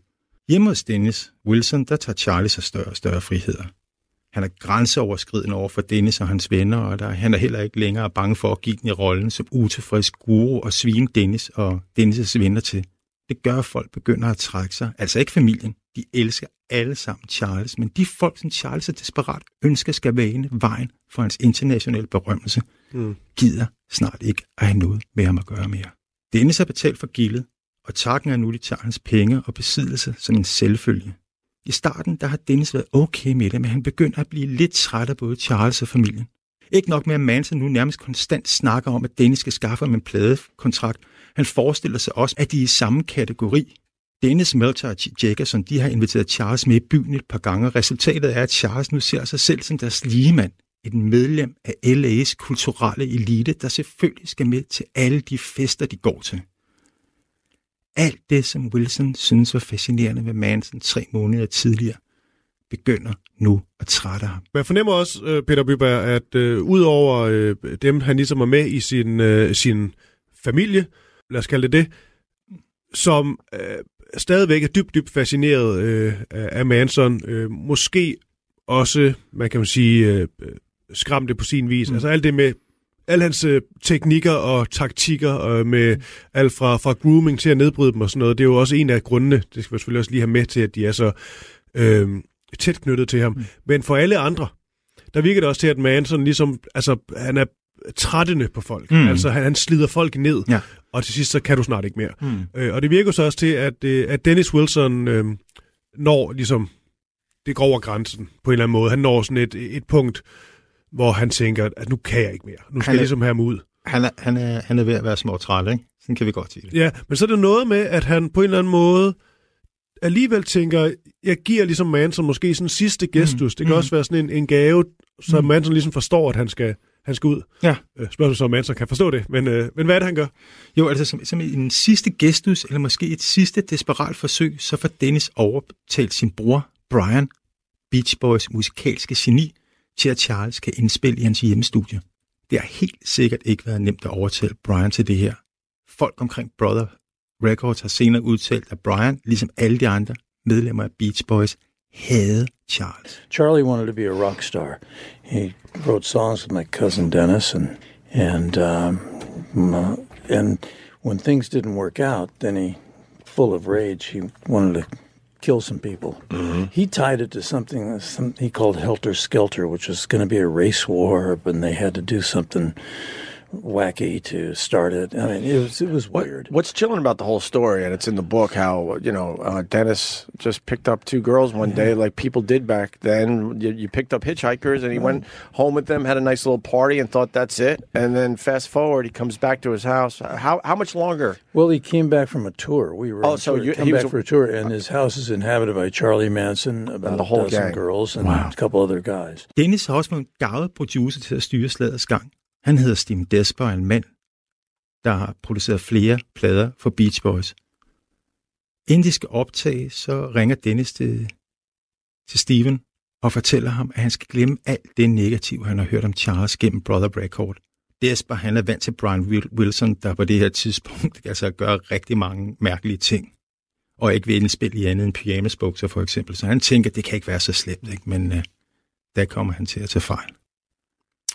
Hjemme hos Dennis Wilson, der tager Charlie sig større og større friheder. Han er grænseoverskridende over for Dennis og hans venner, og der, han er heller ikke længere bange for at give den i rollen som utilfreds guru og svine Dennis og Dennis' venner til. Det gør, at folk begynder at trække sig. Altså ikke familien. De elsker alle sammen Charles, men de folk, som Charles er desperat ønsker skal vane vejen for hans internationale berømmelse, mm. gider snart ikke at have noget med ham at gøre mere. Dennis har betalt for gildet, og takken er nu, de tager hans penge og besiddelse som en selvfølge. I starten der har Dennis været okay med det, men han begynder at blive lidt træt af både Charles og familien. Ikke nok med, at Manson nu nærmest konstant snakker om, at Dennis skal skaffe ham en pladekontrakt. Han forestiller sig også, at de er i samme kategori. Dennis Melcher og Jacobson, de har inviteret Charles med i byen et par gange. Resultatet er, at Charles nu ser sig selv som deres ligemand. Et medlem af LA's kulturelle elite, der selvfølgelig skal med til alle de fester, de går til. Alt det, som Wilson synes var fascinerende ved Manson tre måneder tidligere, begynder nu at trætte ham. Man jeg fornemmer også, øh, Peter Byberg, at øh, udover øh, dem, han ligesom er med i sin, øh, sin familie, lad os kalde det det, som øh, stadigvæk er dybt, dybt fascineret øh, af Manson, øh, måske også, man kan sige, øh, skræmte på sin vis. Mm. Altså alt det med alle hans øh, teknikker og taktikker øh, med alt fra, fra grooming til at nedbryde dem og sådan noget, det er jo også en af grundene, det skal vi selvfølgelig også lige have med til, at de er så øh, tæt knyttet til ham. Mm. Men for alle andre, der virker det også til, at Manson ligesom, altså han er trættende på folk. Mm. Altså han, han slider folk ned, ja. og til sidst så kan du snart ikke mere. Mm. Øh, og det virker så også til, at, øh, at Dennis Wilson øh, når ligesom, det går over grænsen på en eller anden måde. Han når sådan et, et punkt, hvor han tænker, at nu kan jeg ikke mere. Nu skal jeg ligesom have ham ud. Han er, han, er, han er ved at være småtræt, ikke? Sådan kan vi godt sige det. Ja, men så er det noget med, at han på en eller anden måde alligevel tænker, jeg giver ligesom Manson måske sådan sidste gestus. Mm. Det kan mm. også være sådan en, en gave, så mm. Manson ligesom forstår, at han skal, han skal ud. Ja. Øh, spørgsmålet så, om Manson kan forstå det. Men, øh, men hvad er det, han gør? Jo, altså som, som en sidste gestus, eller måske et sidste desperat forsøg, så får Dennis overtalt sin bror, Brian, Beach Boys musikalske geni, til at Charles kan indspille i hans hjemmestudie. Det har helt sikkert ikke været nemt at overtale Brian til det her. Folk omkring Brother Records har senere udtalt, at Brian, ligesom alle de andre medlemmer af Beach Boys, havde Charles. Charlie wanted to be a rock star. He wrote songs with my cousin Dennis, and and um, and when things didn't work out, then he, full of rage, he wanted to kill some people. Mm-hmm. He tied it to something some, he called Helter Skelter, which was going to be a race war, and they had to do something wacky to start it. I mean, it was it was what, weird. What's chilling about the whole story, and it's in the book, how you know uh, Dennis just picked up two girls one day, like people did back then. You, you picked up hitchhikers, and he went home with them, had a nice little party, and thought that's it. And then fast forward, he comes back to his house. How how much longer? Well, he came back from a tour. We were oh, so tour, you, come he back was, for a tour, and his house is inhabited by Charlie Manson, about the whole a dozen gang. girls, and wow. a couple other guys. Dennis har også været en gavet producer til at styre slagets gang. Han hedder Steven Desper, en mand, der har produceret flere plader for Beach Boys. Inden de skal optage, så ringer Dennis til, til Steven og fortæller ham, at han skal glemme alt det negative, han har hørt om Charles gennem Brother Record. Desper, han er vant til Brian Wilson, der på det her tidspunkt altså gør rigtig mange mærkelige ting, og ikke vil indspille i andet end pyjamasbukser for eksempel. Så han tænker, det kan ikke være så slemt, ikke? men uh, der kommer han til at tage fejl.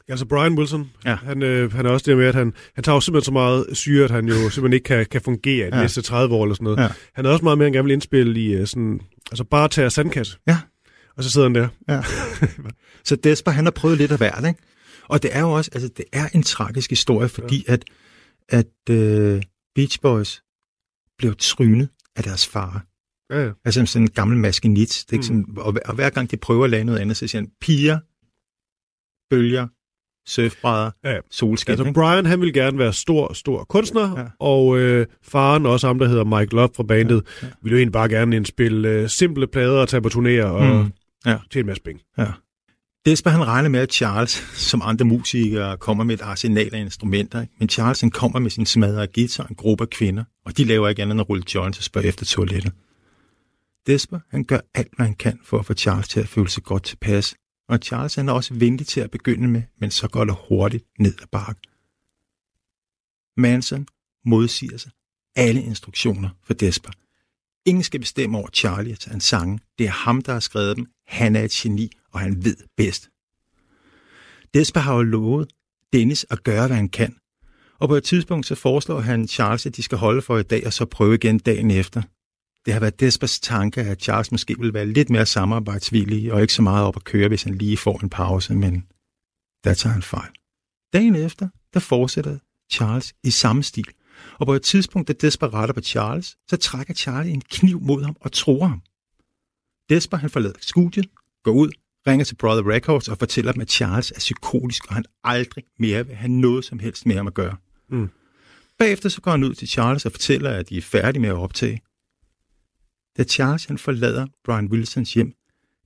Altså Brian Wilson, Ja. han, øh, han er også det med, at han, han tager jo simpelthen så meget syre, at han jo simpelthen ikke kan, kan fungere i de Ja. næste 30 år eller sådan noget. Ja. Han er også meget mere, han gerne vil indspille i øh, sådan, altså bare tage sandkasse. Ja. Og så sidder han der. Ja. så Desper, han har prøvet lidt af hvert, ikke? Og det er jo også, altså det er en tragisk historie, fordi ja. at, at uh, Beach Boys blev trynet af deres far. Ja, ja. Altså sådan en gammel maskinit. Det er ikke Mm. sådan, og, hver- og hver gang de prøver at lave noget andet, så siger han, piger, bølger, surfbrædder, Ja, ja. solskin. Altså ikke? Brian, han vil gerne være stor, stor kunstner, Ja. og øh, faren, også ham, der hedder Mike Love fra bandet, Ja, ja, ja. ja. vil jo egentlig bare gerne indspille øh, simple plader og tage på turnéer og Mm. Ja. tjene en masse penge. Ja. Desper han regner med, at Charles, som andre musikere, kommer med et arsenal af instrumenter. ikke? Men Charles han kommer med sin smadrede guitar og en gruppe af kvinder, og de laver ikke andet end at rulle joints og spørge efter toilettet. Desper han gør alt, hvad han kan for at få Charles til at føle sig godt tilpas. Og Charles han er også venlig til at begynde med, men så går det hurtigt ned ad bakken. Manson modsiger sig alle instruktioner for Desper. Ingen skal bestemme over Charlie og hans sange. Det er ham, der har skrevet dem. Han er et geni, og han ved bedst. Desper har jo lovet Dennis at gøre, hvad han kan. Og på et tidspunkt så foreslår han Charles, at de skal holde for i dag, og så prøve igen dagen efter. Det har været Despers tanke, at Charles måske vil være lidt mere samarbejdsvillig, og ikke så meget op at køre, hvis han lige får en pause, men der tager han fejl. Dagen efter, der fortsætter Charles i samme stil. Og på et tidspunkt, da Desper retter på Charles, så trækker Charlie en kniv mod ham og tror ham. Desper han forlader studiet, går ud, ringer til Brother Records og fortæller dem, at Charles er psykotisk, og han aldrig mere vil have noget som helst med ham at gøre. Mm. Bagefter så går han ud til Charles og fortæller, at de er færdige med at optage. Da Charles han forlader Brian Wilsons hjem,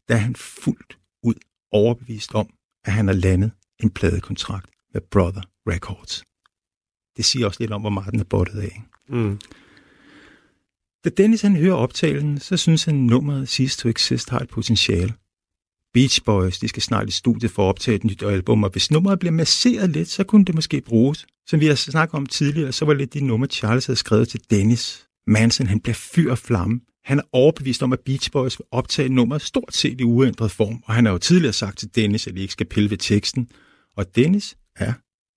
der er han fuldt ud overbevist om, at han har landet en pladekontrakt med Brother Records. Det siger også lidt om, hvor meget den er bottet af. Mm. Da Dennis han hører optagelsen, så synes han, at nummeret Cease to Exist har et potentiale. Beach Boys, de skal snart i studiet for at optage et nyt album, og hvis nummeret bliver masseret lidt, så kunne det måske bruges. Som vi har snakket om tidligere, så var det de numre, Charles havde skrevet til Dennis. Manson, han bliver fyr og flamme. Han er overbevist om, at Beach Boys vil optage nummeret stort set i uændret form, og han har jo tidligere sagt til Dennis, at de ikke skal pille ved teksten. Og Dennis, ja,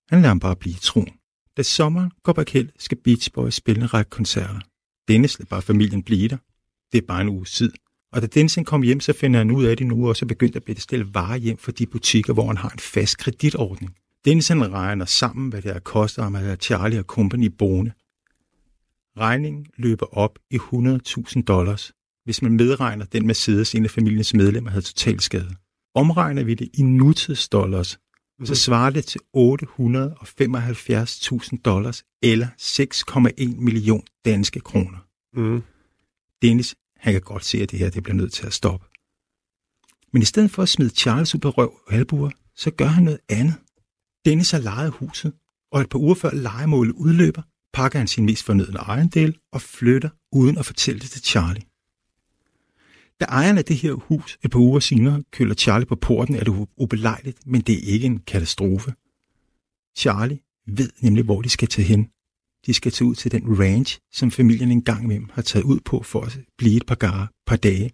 Han lader ham bare blive troen. Da sommeren går på held, skal Beach Boys spille en række koncerter. Dennis lader bare familien blive der. Det er bare en uge tid. Og da Dennis kom hjem, så finder han ud af, at de nu også er begyndt at bestille varer hjem for de butikker, hvor han har en fast kreditordning. Dennis han regner sammen, hvad det har kostet ham at have Charlie og Company boende. Regningen løber op i 100.000 dollars, hvis man medregner den Mercedes, en af familiens medlemmer havde totalt skade. Omregner vi det i nutidsdollars, så svarer det til 875.000 dollars eller 6,1 million danske kroner. Mm. Dennis, han kan godt se, at det her det bliver nødt til at stoppe. Men i stedet for at smide Charles ud på røv og albuer, så gør han noget andet. Dennis har lejet huset, og et par uger før legemålet udløber, pakker han sin mest fornødne ejendel og flytter uden at fortælle det til Charlie. Da ejeren af det her hus et par uger senere køler Charlie på porten, er det ubelejligt, men det er ikke en katastrofe. Charlie ved nemlig, hvor de skal tage hen. De skal tage ud til den ranch, som familien engang imellem har taget ud på for at blive et par, gare, par dage.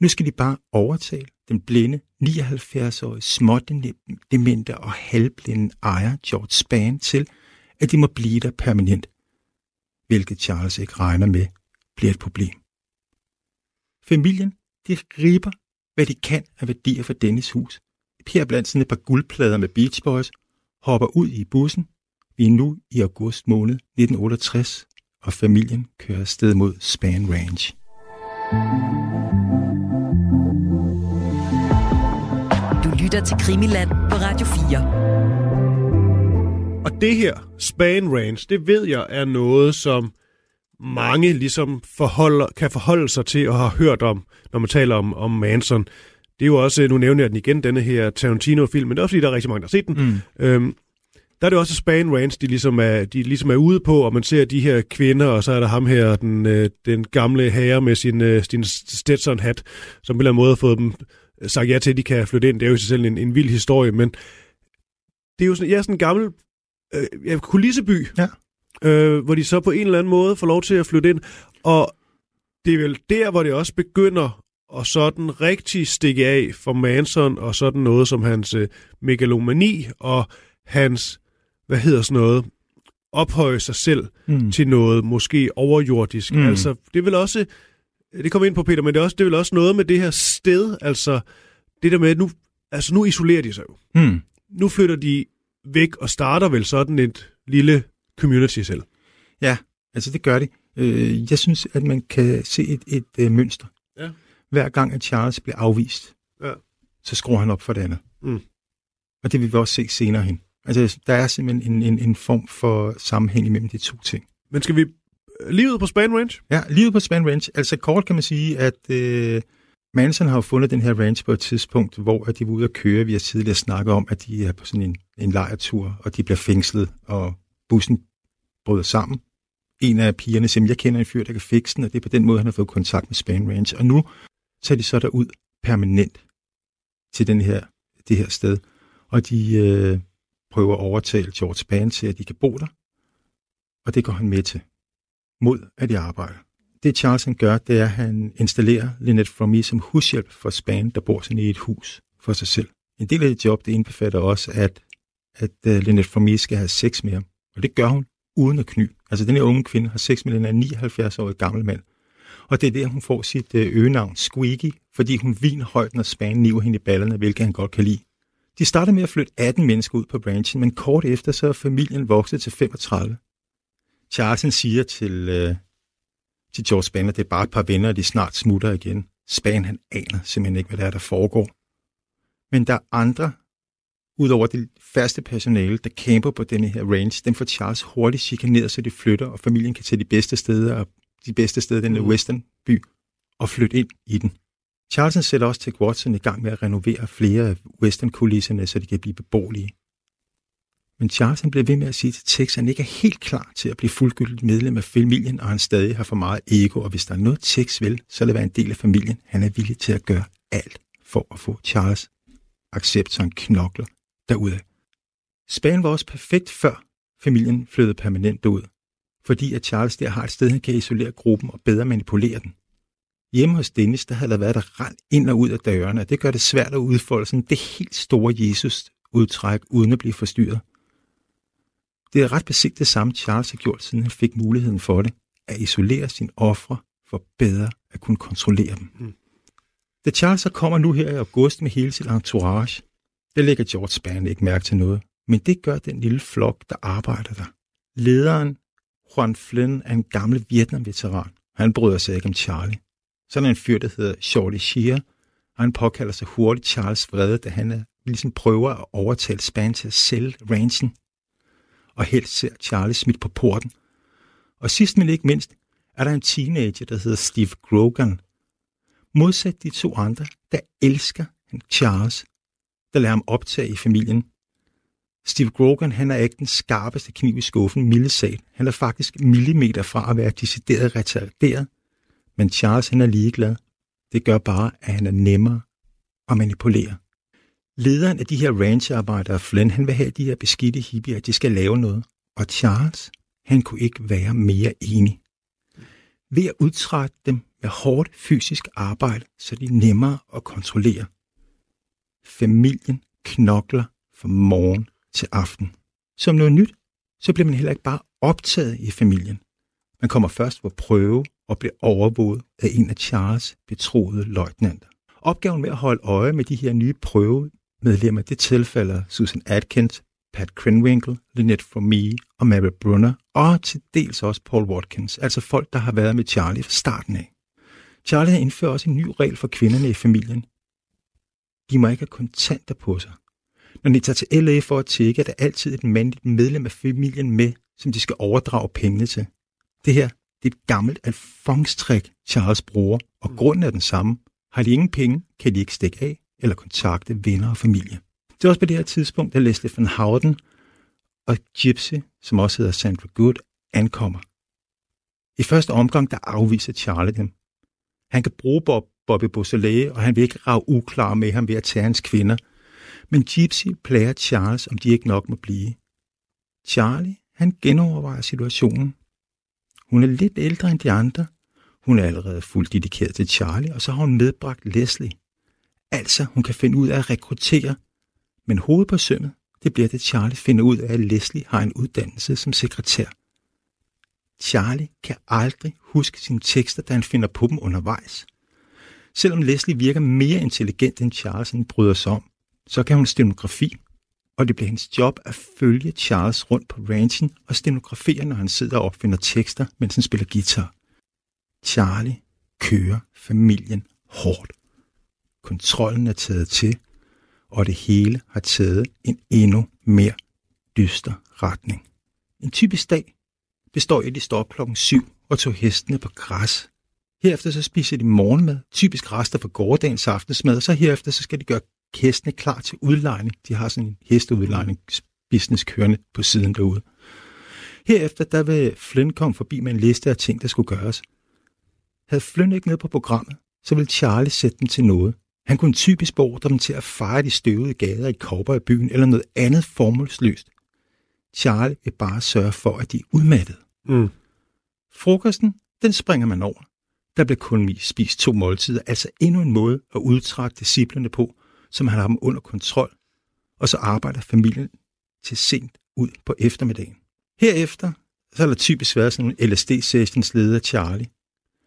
Nu skal de bare overtale den blinde, 79-årige, smådemente og halvblinde ejer George Span til, at de må blive der permanent, hvilket Charles ikke regner med bliver et problem. Familien, de griber, hvad de kan af værdier for Dennis hus. Per blandt sådan et par guldplader med Beach Boys, hopper ud i bussen. Vi er nu i august måned 1968, og familien kører afsted mod Span Range. Du lytter til Krimiland på Radio 4. Og det her, Span Range, det ved jeg er noget, som mange ligesom forholder, kan forholde sig til og har hørt om, når man taler om, om Manson. Det er jo også, nu nævner jeg den igen, denne her Tarantino-film, men det er også fordi, der er rigtig mange, der har set den. Mm. Øhm, der er det også Span Range, de ligesom, er, de ligesom er ude på, og man ser de her kvinder, og så er der ham her, den, øh, den gamle herre med sin, øh, sin Stetson-hat, som på en eller anden måde har fået dem sagt ja til, at de kan flytte ind. Det er jo i sig selv en, en vild historie, men det er jo sådan, ja, sådan en gammel øh, kulisseby, Ja. øh, hvor de så på en eller anden måde får lov til at flytte ind. Og det er vel der, hvor det også begynder at sådan rigtig stikke af for Manson og sådan noget som hans øh, megalomani og hans, hvad hedder sådan noget, ophøje sig selv Mm. til noget måske overjordisk. Mm. Altså, det vel også, det kommer ind på Peter, men det er, også, det er vel også noget med det her sted, altså det der med, at nu, altså nu isolerer de sig jo. Mm. Nu flytter de væk og starter vel sådan et lille community selv. Ja, altså det gør de. Øh, jeg synes, at man kan se et, et, et mønster. Ja. Hver gang, at Charles bliver afvist, Ja. så skruer han op for det andet. Mm. Og det vil vi også se senere hen. Altså, der er simpelthen en, en, en form for sammenhæng imellem de to ting. Men skal vi livet på Span Range? Ja, livet på Span Ranch. Altså kort kan man sige, at øh, Manson har jo fundet den her ranch på et tidspunkt, hvor at de var ude at køre. Vi har tidligere snakket om, at de er på sådan en, en lejretur, og de bliver fængslet, og bussen bryder sammen. En af pigerne siger, jeg kender en fyr, der kan fikse den, og det er på den måde, han har fået kontakt med Span Ranch. Og nu tager de så derud permanent til den her, det her sted, og de øh, prøver at overtale George Span til, at de kan bo der, og det går han med til, mod at de arbejder det Charles han gør, det er, at han installerer Lynette Fromey som hushjælp for Span, der bor sådan i et hus for sig selv. En del af det job, det indbefatter også, at, at uh, Lynette Fromey skal have sex med ham. Og det gør hun uden at kny. Altså den her unge kvinde har sex med den her 79-årige gammel mand. Og det er der, hun får sit øh, øgenavn Squeaky, fordi hun viner højt, når Span niver hende i ballerne, hvilket han godt kan lide. De starter med at flytte 18 mennesker ud på branchen, men kort efter så er familien vokset til 35. Charlesen siger til, øh, til George Span, at det er bare et par venner, og de snart smutter igen. Span, han aner simpelthen ikke, hvad der er, der foregår. Men der er andre, udover det faste personale, der camper på denne her range, dem får Charles hurtigt chikaneret, så de flytter, og familien kan tage de bedste steder, og de bedste steder i den mm. western by, og flytte ind i den. Charles sætter også Tech Watson i gang med at renovere flere af western-kulisserne, så de kan blive beboelige. Men Charles han bliver ved med at sige til Tex, at han ikke er helt klar til at blive fuldgyldigt medlem af familien, og han stadig har for meget ego, og hvis der er noget Tex vil, så lad være en del af familien. Han er villig til at gøre alt for at få Charles accept, så han knokler derudad. Spanien var også perfekt før familien flyttede permanent ud, fordi at Charles der har et sted, han kan isolere gruppen og bedre manipulere den. Hjemme hos Dennis, der havde der været der rent ind og ud af dørene, og det gør det svært at udfolde sådan det helt store Jesus-udtræk, uden at blive forstyrret. Det er ret besigtigt det samme, Charles har gjort, siden han fik muligheden for det, at isolere sine ofre for bedre at kunne kontrollere dem. Mm. Da Charles så kommer nu her i august med hele sit entourage, der lægger George Spann ikke mærke til noget, men det gør den lille flok, der arbejder der. Lederen, Juan Flynn, er en gammel Vietnam-veteran. Han bryder sig ikke om Charlie. Så der en fyr, der hedder Shorty Shear, og han påkalder sig hurtigt Charles vrede, da han ligesom prøver at overtale Span til at sælge ranchen, og helst ser Charlie smidt på porten. Og sidst men ikke mindst, er der en teenager, der hedder Steve Grogan. Modsat de to andre, der elsker han Charles, der lader ham optage i familien. Steve Grogan, han er ikke den skarpeste kniv i skuffen, mildesat. Han er faktisk millimeter fra at være decideret retarderet. Men Charles, han er ligeglad. Det gør bare, at han er nemmere at manipulere. Lederen af de her rancharbejdere, Flynn, han vil have de her beskidte hippier, at de skal lave noget. Og Charles, han kunne ikke være mere enig. Ved at udtrætte dem med hårdt fysisk arbejde, så de er nemmere at kontrollere. Familien knokler fra morgen til aften. Som noget nyt, så bliver man heller ikke bare optaget i familien. Man kommer først på prøve og bliver overvåget af en af Charles betroede løjtnanter. Opgaven med at holde øje med de her nye prøve, prøvemedlemmer, det tilfælder Susan Atkins, Pat Krenwinkel, Lynette Fromee og Mary Brunner, og til dels også Paul Watkins, altså folk, der har været med Charlie fra starten af. Charlie har indført også en ny regel for kvinderne i familien. De må ikke have kontanter på sig. Når de tager til LA for at tjekke, er der altid et mandligt medlem af familien med, som de skal overdrage pengene til. Det her det er et gammelt alfonstrik, Charles bruger, og mm. grunden er den samme. Har de ingen penge, kan de ikke stikke af eller kontakte venner og familie. Det er også på det her tidspunkt, at Leslie van Houten og Gypsy, som også hedder Sandra Good, ankommer. I første omgang, der afviser Charlie dem. Han kan bruge Bob, Bobby Beausoleil, og han vil ikke rave uklar med ham ved at tage hans kvinder. Men Gypsy plager Charles, om de ikke nok må blive. Charlie, han genovervejer situationen. Hun er lidt ældre end de andre. Hun er allerede fuldt dedikeret til Charlie, og så har hun medbragt Leslie. Altså, hun kan finde ud af at rekruttere. Men hovedet på sømmet, det bliver det, Charlie finder ud af, at Leslie har en uddannelse som sekretær. Charlie kan aldrig huske sine tekster, da han finder på dem undervejs. Selvom Leslie virker mere intelligent end Charles, han bryder sig om, så kan hun stenografi, og det bliver hendes job at følge Charles rundt på ranchen og stenografere, når han sidder og opfinder tekster, mens han spiller guitar. Charlie kører familien hårdt. Kontrollen er taget til, og det hele har taget en endnu mere dyster retning. En typisk dag består i, at de står op klokken 7 og tog hestene på græs. Herefter så spiser de morgenmad, typisk rester fra gårdagens aftensmad, og så herefter så skal de gøre hestene klar til udlejning. De har sådan en hesteudlejningsbusiness kørende på siden derude. Herefter der vil Flynn komme forbi med en liste af ting, der skulle gøres. Havde Flynn ikke med på programmet, så ville Charlie sætte dem til noget. Han kunne typisk beordre dem til at fejre de støvede gader i byen eller noget andet formålsløst. Charlie vil bare sørge for, at de er udmattet. Mm. Frokosten, den springer man over. Der bliver kun spist to måltider, altså endnu en måde at udtrække disciplerne på, som han har dem under kontrol, og så arbejder familien til sent ud på eftermiddagen. Herefter så er der typisk været sådan en LSD-sessions leder Charlie.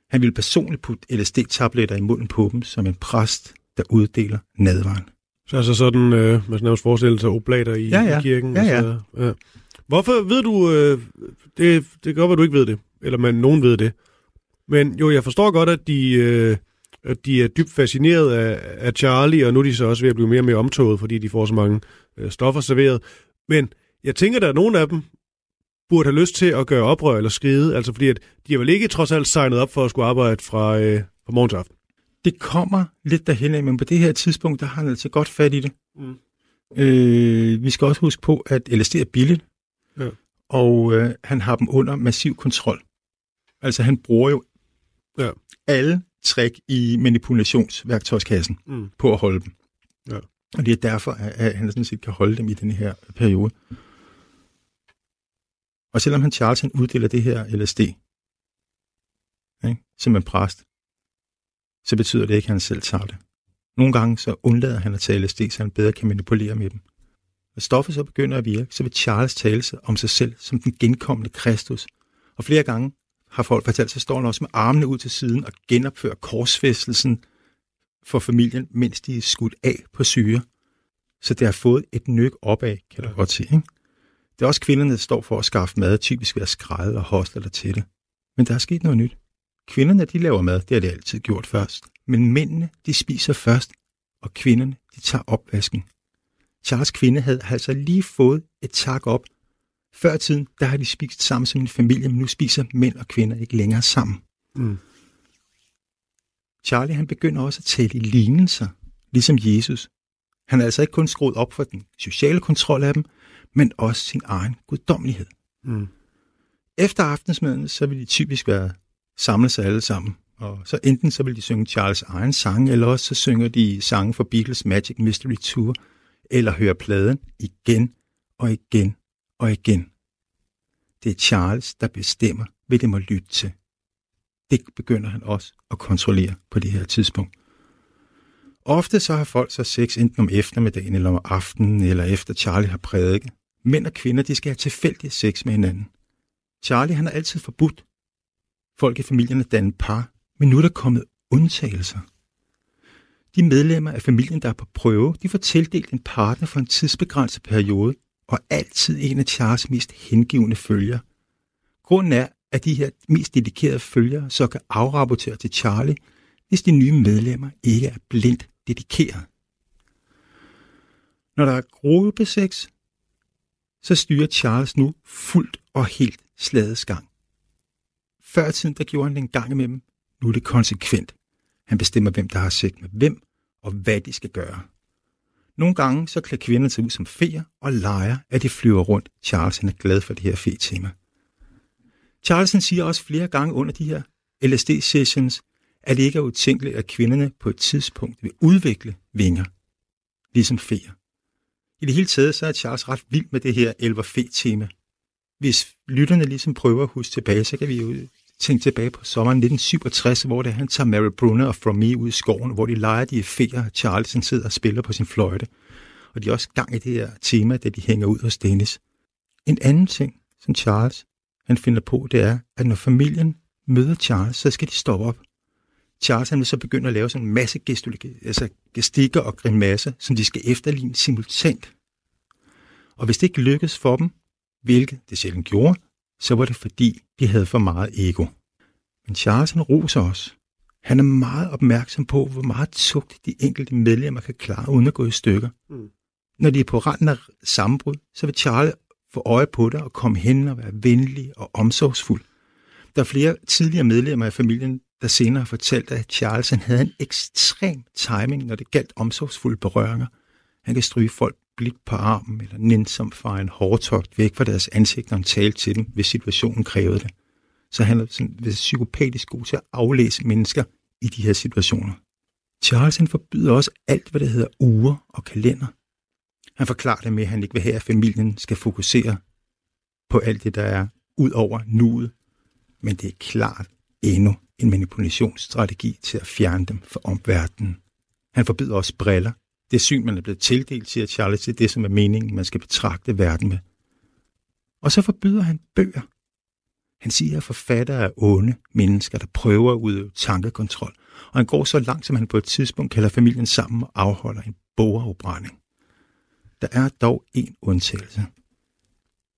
Han ville personligt putte LSD-tabletter i munden på dem som en præst, der uddeler nadvaren. Så altså sådan, øh, man nærmest forestille sig oblater i, ja, ja. i kirken. Ja, ja. Så, ja. Hvorfor ved du, øh, det, det godt være, du ikke ved det, eller man, nogen ved det, men jo, jeg forstår godt, at de, øh, at de er dybt fascineret af, af Charlie, og nu er de så også ved at blive mere og mere omtoget, fordi de får så mange øh, stoffer serveret. Men jeg tænker, at nogle af dem burde have lyst til at gøre oprør eller skride, altså fordi at de er vel ikke trods alt signet op for at skulle arbejde fra, øh, fra morgen til aften. Det kommer lidt derhen af, men på det her tidspunkt, der har han altså godt fat i det. Mm. Øh, vi skal også huske på, at LSD er billigt, ja. og øh, han har dem under massiv kontrol. Altså han bruger jo ja. alle trick i manipulationsværktøjskassen mm. på at holde dem. Ja. Og det er derfor, at han sådan set kan holde dem i den her periode. Og selvom han Charles han uddeler det her LSD, ikke, som en præst, så betyder det ikke, at han selv tager det. Nogle gange så undlader han at tage LSD, så han bedre kan manipulere med dem. Når stoffet så begynder at virke, så vil Charles tale sig om sig selv som den genkommende Kristus. Og flere gange har folk fortalt, så står han også med armene ud til siden og genopfører korsfæstelsen for familien, mens de er skudt af på syre. Så det har fået et nyk opad, kan du godt sige. Ikke? Det er også kvinderne, der står for at skaffe mad, typisk ved at skræde og hostler til det. Men der er sket noget nyt. Kvinderne, de laver mad, det har de altid gjort først. Men mændene, de spiser først, og kvinderne, de tager opvasken. Charles kvinde havde altså lige fået et tak op. Før i tiden, der har de spist sammen som en familie, men nu spiser mænd og kvinder ikke længere sammen. Mm. Charlie han begynder også at tale i lignelser, ligesom Jesus. Han er altså ikke kun skruet op for den sociale kontrol af dem, men også sin egen guddommelighed. Mm. Efter aftensmaden, så vil de typisk være samles sig alle sammen. Og så enten så vil de synge Charles egen sang, eller også så synger de sange for Beatles Magic Mystery Tour, eller hører pladen igen og igen og igen. Det er Charles, der bestemmer, hvad det må lytte til. Det begynder han også at kontrollere på det her tidspunkt. Ofte så har folk så sex enten om eftermiddagen eller om aftenen, eller efter Charlie har prædiket. Mænd og kvinder, de skal have tilfældig sex med hinanden. Charlie, han har altid forbudt folk i familierne danne par, men nu er der kommet undtagelser. De medlemmer af familien, der er på prøve, de får tildelt en partner for en tidsbegrænset periode, og altid en af Charles mest hengivende følger. Grunden er, at de her mest dedikerede følgere så kan afrapportere til Charlie, hvis de nye medlemmer ikke er blindt dedikeret. Når der er gruppesex, så styrer Charles nu fuldt og helt slagets gang. Før tiden, der gjorde han det en gang imellem. Nu er det konsekvent. Han bestemmer, hvem der har sex med hvem, og hvad de skal gøre. Nogle gange så klæder kvinderne sig ud som feer og leger, at de flyver rundt. Charles han er glad for det her fe-tema. Charles han siger også flere gange under de her LSD-sessions, at det ikke er utænkeligt, at kvinderne på et tidspunkt vil udvikle vinger, ligesom feer. I det hele taget så er Charles ret vild med det her elver fe-tema. Hvis lytterne ligesom prøver at huske tilbage, så kan vi jo tænke tilbage på sommeren 1967, hvor det, han tager Mary Brunner og From Me ud i skoven, hvor de leger de feer, Charlesen sidder og spiller på sin fløjte. Og de er også gang i det her tema, da de hænger ud hos Dennis. En anden ting, som Charles han finder på, det er, at når familien møder Charles, så skal de stoppe op. Charles han vil så begynde at lave sådan en masse altså gestikker og grimasser, som de skal efterligne simultant. Og hvis det ikke lykkes for dem, hvilket det sjældent gjorde, så var det fordi, de havde for meget ego. Men Charles han roser os. Han er meget opmærksom på, hvor meget tugt de enkelte medlemmer kan klare uden at gå i stykker. Mm. Når de er på randen af sammenbrud, så vil Charles få øje på det og komme hen og være venlig og omsorgsfuld. Der er flere tidligere medlemmer af familien, der senere har fortalt, at Charles han havde en ekstrem timing, når det galt omsorgsfulde berøringer. Han kan stryge folk blik på armen eller nænsomt fra en hårdtogt væk fra deres ansigter og tale til dem, hvis situationen krævede det. Så han er sådan, psykopatisk god til at aflæse mennesker i de her situationer. Charles han forbyder også alt, hvad der hedder uger og kalender. Han forklarer det med, at han ikke vil have, at familien skal fokusere på alt det, der er ud over nuet. Men det er klart endnu en manipulationsstrategi til at fjerne dem fra omverdenen. Han forbyder også briller. Det syn, man er blevet tildelt, siger Charles, det er det, som er meningen, man skal betragte verden med. Og så forbyder han bøger. Han siger, at forfattere er onde mennesker, der prøver at udøve tankekontrol. Og han går så langt, som han på et tidspunkt kalder familien sammen og afholder en bogafbrænding. Der er dog en undtagelse.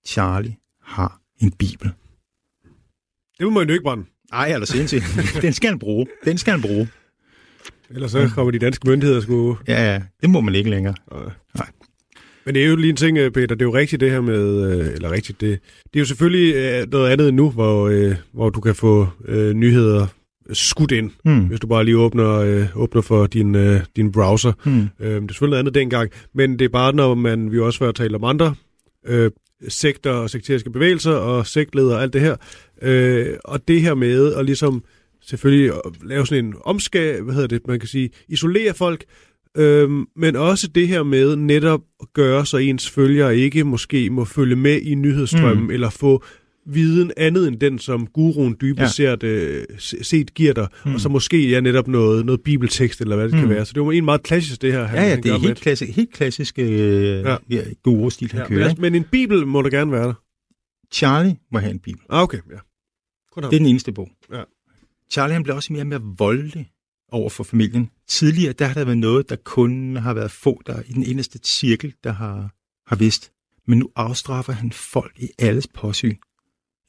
Charlie har en bibel. Det må man jo ikke brænde. Ej, eller sindssygt. Den skal han bruge. Den skal han bruge. Ellers så kommer de danske myndigheder sgu... Ja, ja. Det må man ikke længere. Nej. Men det er jo lige en ting, øh, Peter, det er jo rigtigt det her med, øh, eller rigtigt, det, det er jo selvfølgelig øh, noget andet nu, hvor, hvor du kan få øh, nyheder skudt ind, mm. hvis du bare lige åbner, øh, åbner for din, øh, din browser. Mm. Øh, det er selvfølgelig noget andet dengang, men det er bare, når man, vi jo også har talt om andre øh, sekter og sekteriske bevægelser og sektledere og alt det her. Øh, og det her med at ligesom selvfølgelig lave sådan en omskab, hvad hedder det, man kan sige, isolere folk, øh, men også det her med netop at gøre, så ens følgere ikke måske må følge med i nyhedsstrømmen, mm. eller få viden andet end den, som guruen dybest Ja. set, øh, se- set giver dig, mm. Og så måske ja, netop noget, noget bibeltekst, eller hvad det mm. kan være. Så det var en meget klassisk, det her, han, Ja, ja, han det er helt, klassisk, helt klassisk øh, Ja. ja. guru-stil, han Ja, men, kører. altså, men en bibel må der gerne være der. Charlie må have en bibel. Ah, okay, ja. Kun ham. Det er den eneste bog. Ja. Charlie han blev også mere og mere voldelig over for familien. Tidligere der har der været noget, der kun har været få, der i den eneste cirkel, der har, har vidst. Men nu afstraffer han folk i alles påsyn.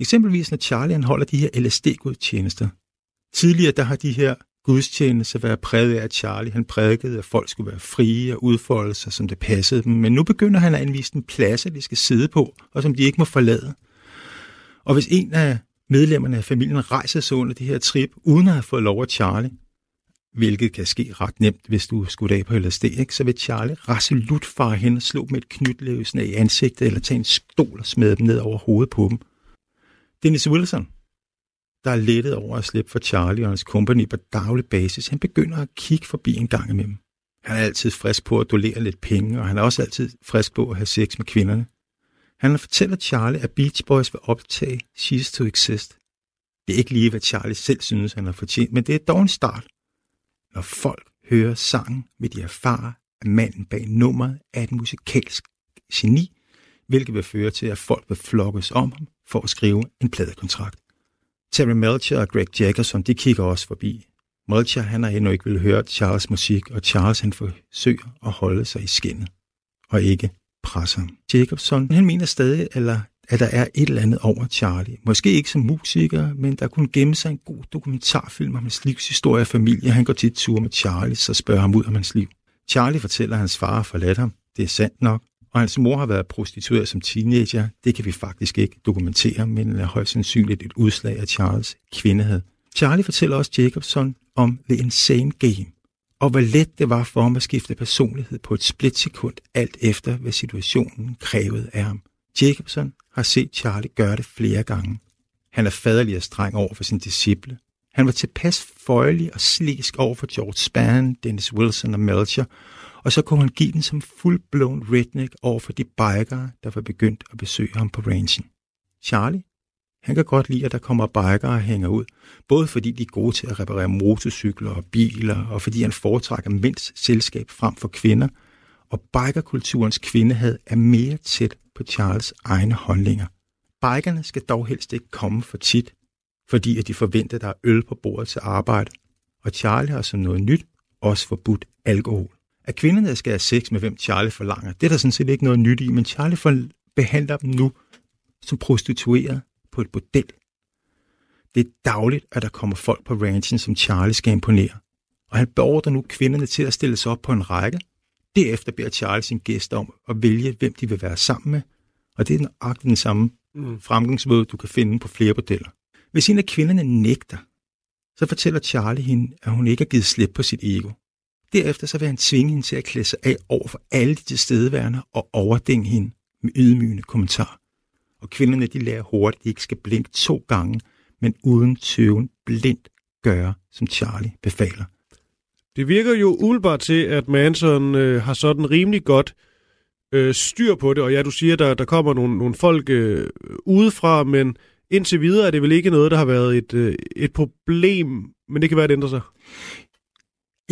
Eksempelvis når Charlie han holder de her LSD-gudstjenester. Tidligere der har de her gudstjenester været præget af, at Charlie han prædikede, at folk skulle være frie og udfolde sig, som det passede dem. Men nu begynder han at anvise en plads, de skal sidde på, og som de ikke må forlade. Og hvis en af medlemmerne af familien rejser sig under det her trip, uden at have fået lov af Charlie, hvilket kan ske ret nemt, hvis du skulle af på LSD, ikke? så vil Charlie resolut fare hen og slå med et knytløsende i ansigtet, eller tage en stol og smide dem ned over hovedet på dem. Dennis Wilson, der er lettet over at slippe for Charlie og hans company på daglig basis, han begynder at kigge forbi en gang imellem. Han er altid frisk på at dolere lidt penge, og han er også altid frisk på at have sex med kvinderne. Han fortæller Charlie, at Beach Boys vil optage She's to Exist. Det er ikke lige, hvad Charlie selv synes, han har fortjent, men det er dog en start. Når folk hører sangen, vil de erfare, at manden bag nummeret er et musikalsk geni, hvilket vil føre til, at folk vil flokkes om ham for at skrive en pladekontrakt. Terry Melcher og Greg Jackerson, de kigger også forbi. Melcher, han har endnu ikke vil høre Charles musik, og Charles han forsøger at holde sig i skinnet, og ikke presse. Jacobson, han mener stadig, eller at der er et eller andet over Charlie. Måske ikke som musiker, men der kunne gemme sig en god dokumentarfilm om hans livshistorie og familie. Han går tit tur med Charlie, så spørger ham ud om hans liv. Charlie fortæller, at hans far har forladt ham. Det er sandt nok. Og hans mor har været prostitueret som teenager. Det kan vi faktisk ikke dokumentere, men er højst sandsynligt et udslag af Charles kvindehed. Charlie fortæller også Jacobson om The Insane Game, og hvor let det var for ham at skifte personlighed på et splitsekund, alt efter hvad situationen krævede af ham. Jacobson har set Charlie gøre det flere gange. Han er faderlig og streng over for sin disciple. Han var tilpas føjelig og slisk over for George Spann, Dennis Wilson og Melcher, og så kunne han give den som fuldblåen redneck over for de bikere, der var begyndt at besøge ham på ranchen. Charlie, han kan godt lide, at der kommer bikere og hænger ud, både fordi de er gode til at reparere motorcykler og biler, og fordi han foretrækker mænds selskab frem for kvinder, og bikerkulturens kvindehad er mere tæt på Charles egne holdninger. Bikerne skal dog helst ikke komme for tit, fordi at de forventer, at der er øl på bordet til arbejde, og Charlie har som noget nyt også forbudt alkohol. At kvinderne skal have sex med hvem Charlie forlanger, det er der sådan set ikke noget nyt i, men Charlie behandler dem nu som prostitueret på et bordel. Det er dagligt, at der kommer folk på ranchen, som Charlie skal imponere. Og han beordrer nu kvinderne til at stille sig op på en række. Derefter beder Charlie sin gæster om at vælge, hvem de vil være sammen med. Og det er nøjagtigt den samme Mm. fremgangsmåde, du kan finde på flere bordeller. Hvis en af kvinderne nægter, så fortæller Charlie hende, at hun ikke har givet slip på sit ego. Derefter så vil han tvinge hende til at klæde sig af over for alle de tilstedeværende og overdænge hende med ydmygende kommentarer. Og kvinderne de lærer hurtigt, at de ikke skal blinke to gange, men uden tøven blindt gøre, som Charlie befaler. Det virker jo umiddelbart til, at Manson øh, har sådan rimelig godt øh, styr på det, og ja, du siger, der, der kommer nogle, nogle folk øh, udefra, men indtil videre er det vel ikke noget, der har været et, øh, et problem, men det kan være, at det ændrer sig.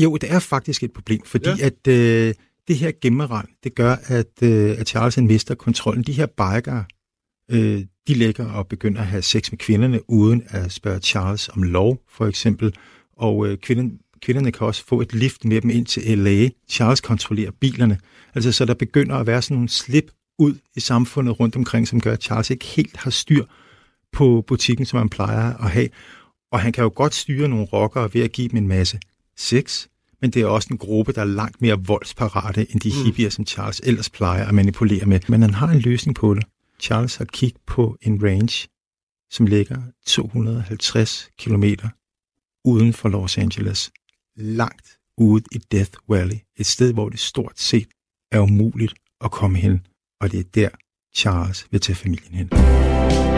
Jo, det er faktisk et problem, fordi ja. at øh, det her gemmerand, det gør, at, øh, at Charles han mister kontrollen. De her bikere, øh, de ligger og begynder at have sex med kvinderne, uden at spørge Charles om lov, for eksempel. Og øh, kvinden, kvinderne kan også få et lift med dem ind til L.A. Charles kontrollerer bilerne. Altså, så der begynder at være sådan nogle slip ud i samfundet rundt omkring, som gør, at Charles ikke helt har styr på butikken, som han plejer at have. Og han kan jo godt styre nogle rockere ved at give dem en masse sex, men det er også en gruppe, der er langt mere voldsparate end de hippier, som Charles ellers plejer at manipulere med. Men han har en løsning på det. Charles har kigget på en range, som ligger 250 km uden for Los Angeles. Langt ude i Death Valley. Et sted, hvor det stort set er umuligt at komme hen. Og det er der, Charles vil tage familien hen.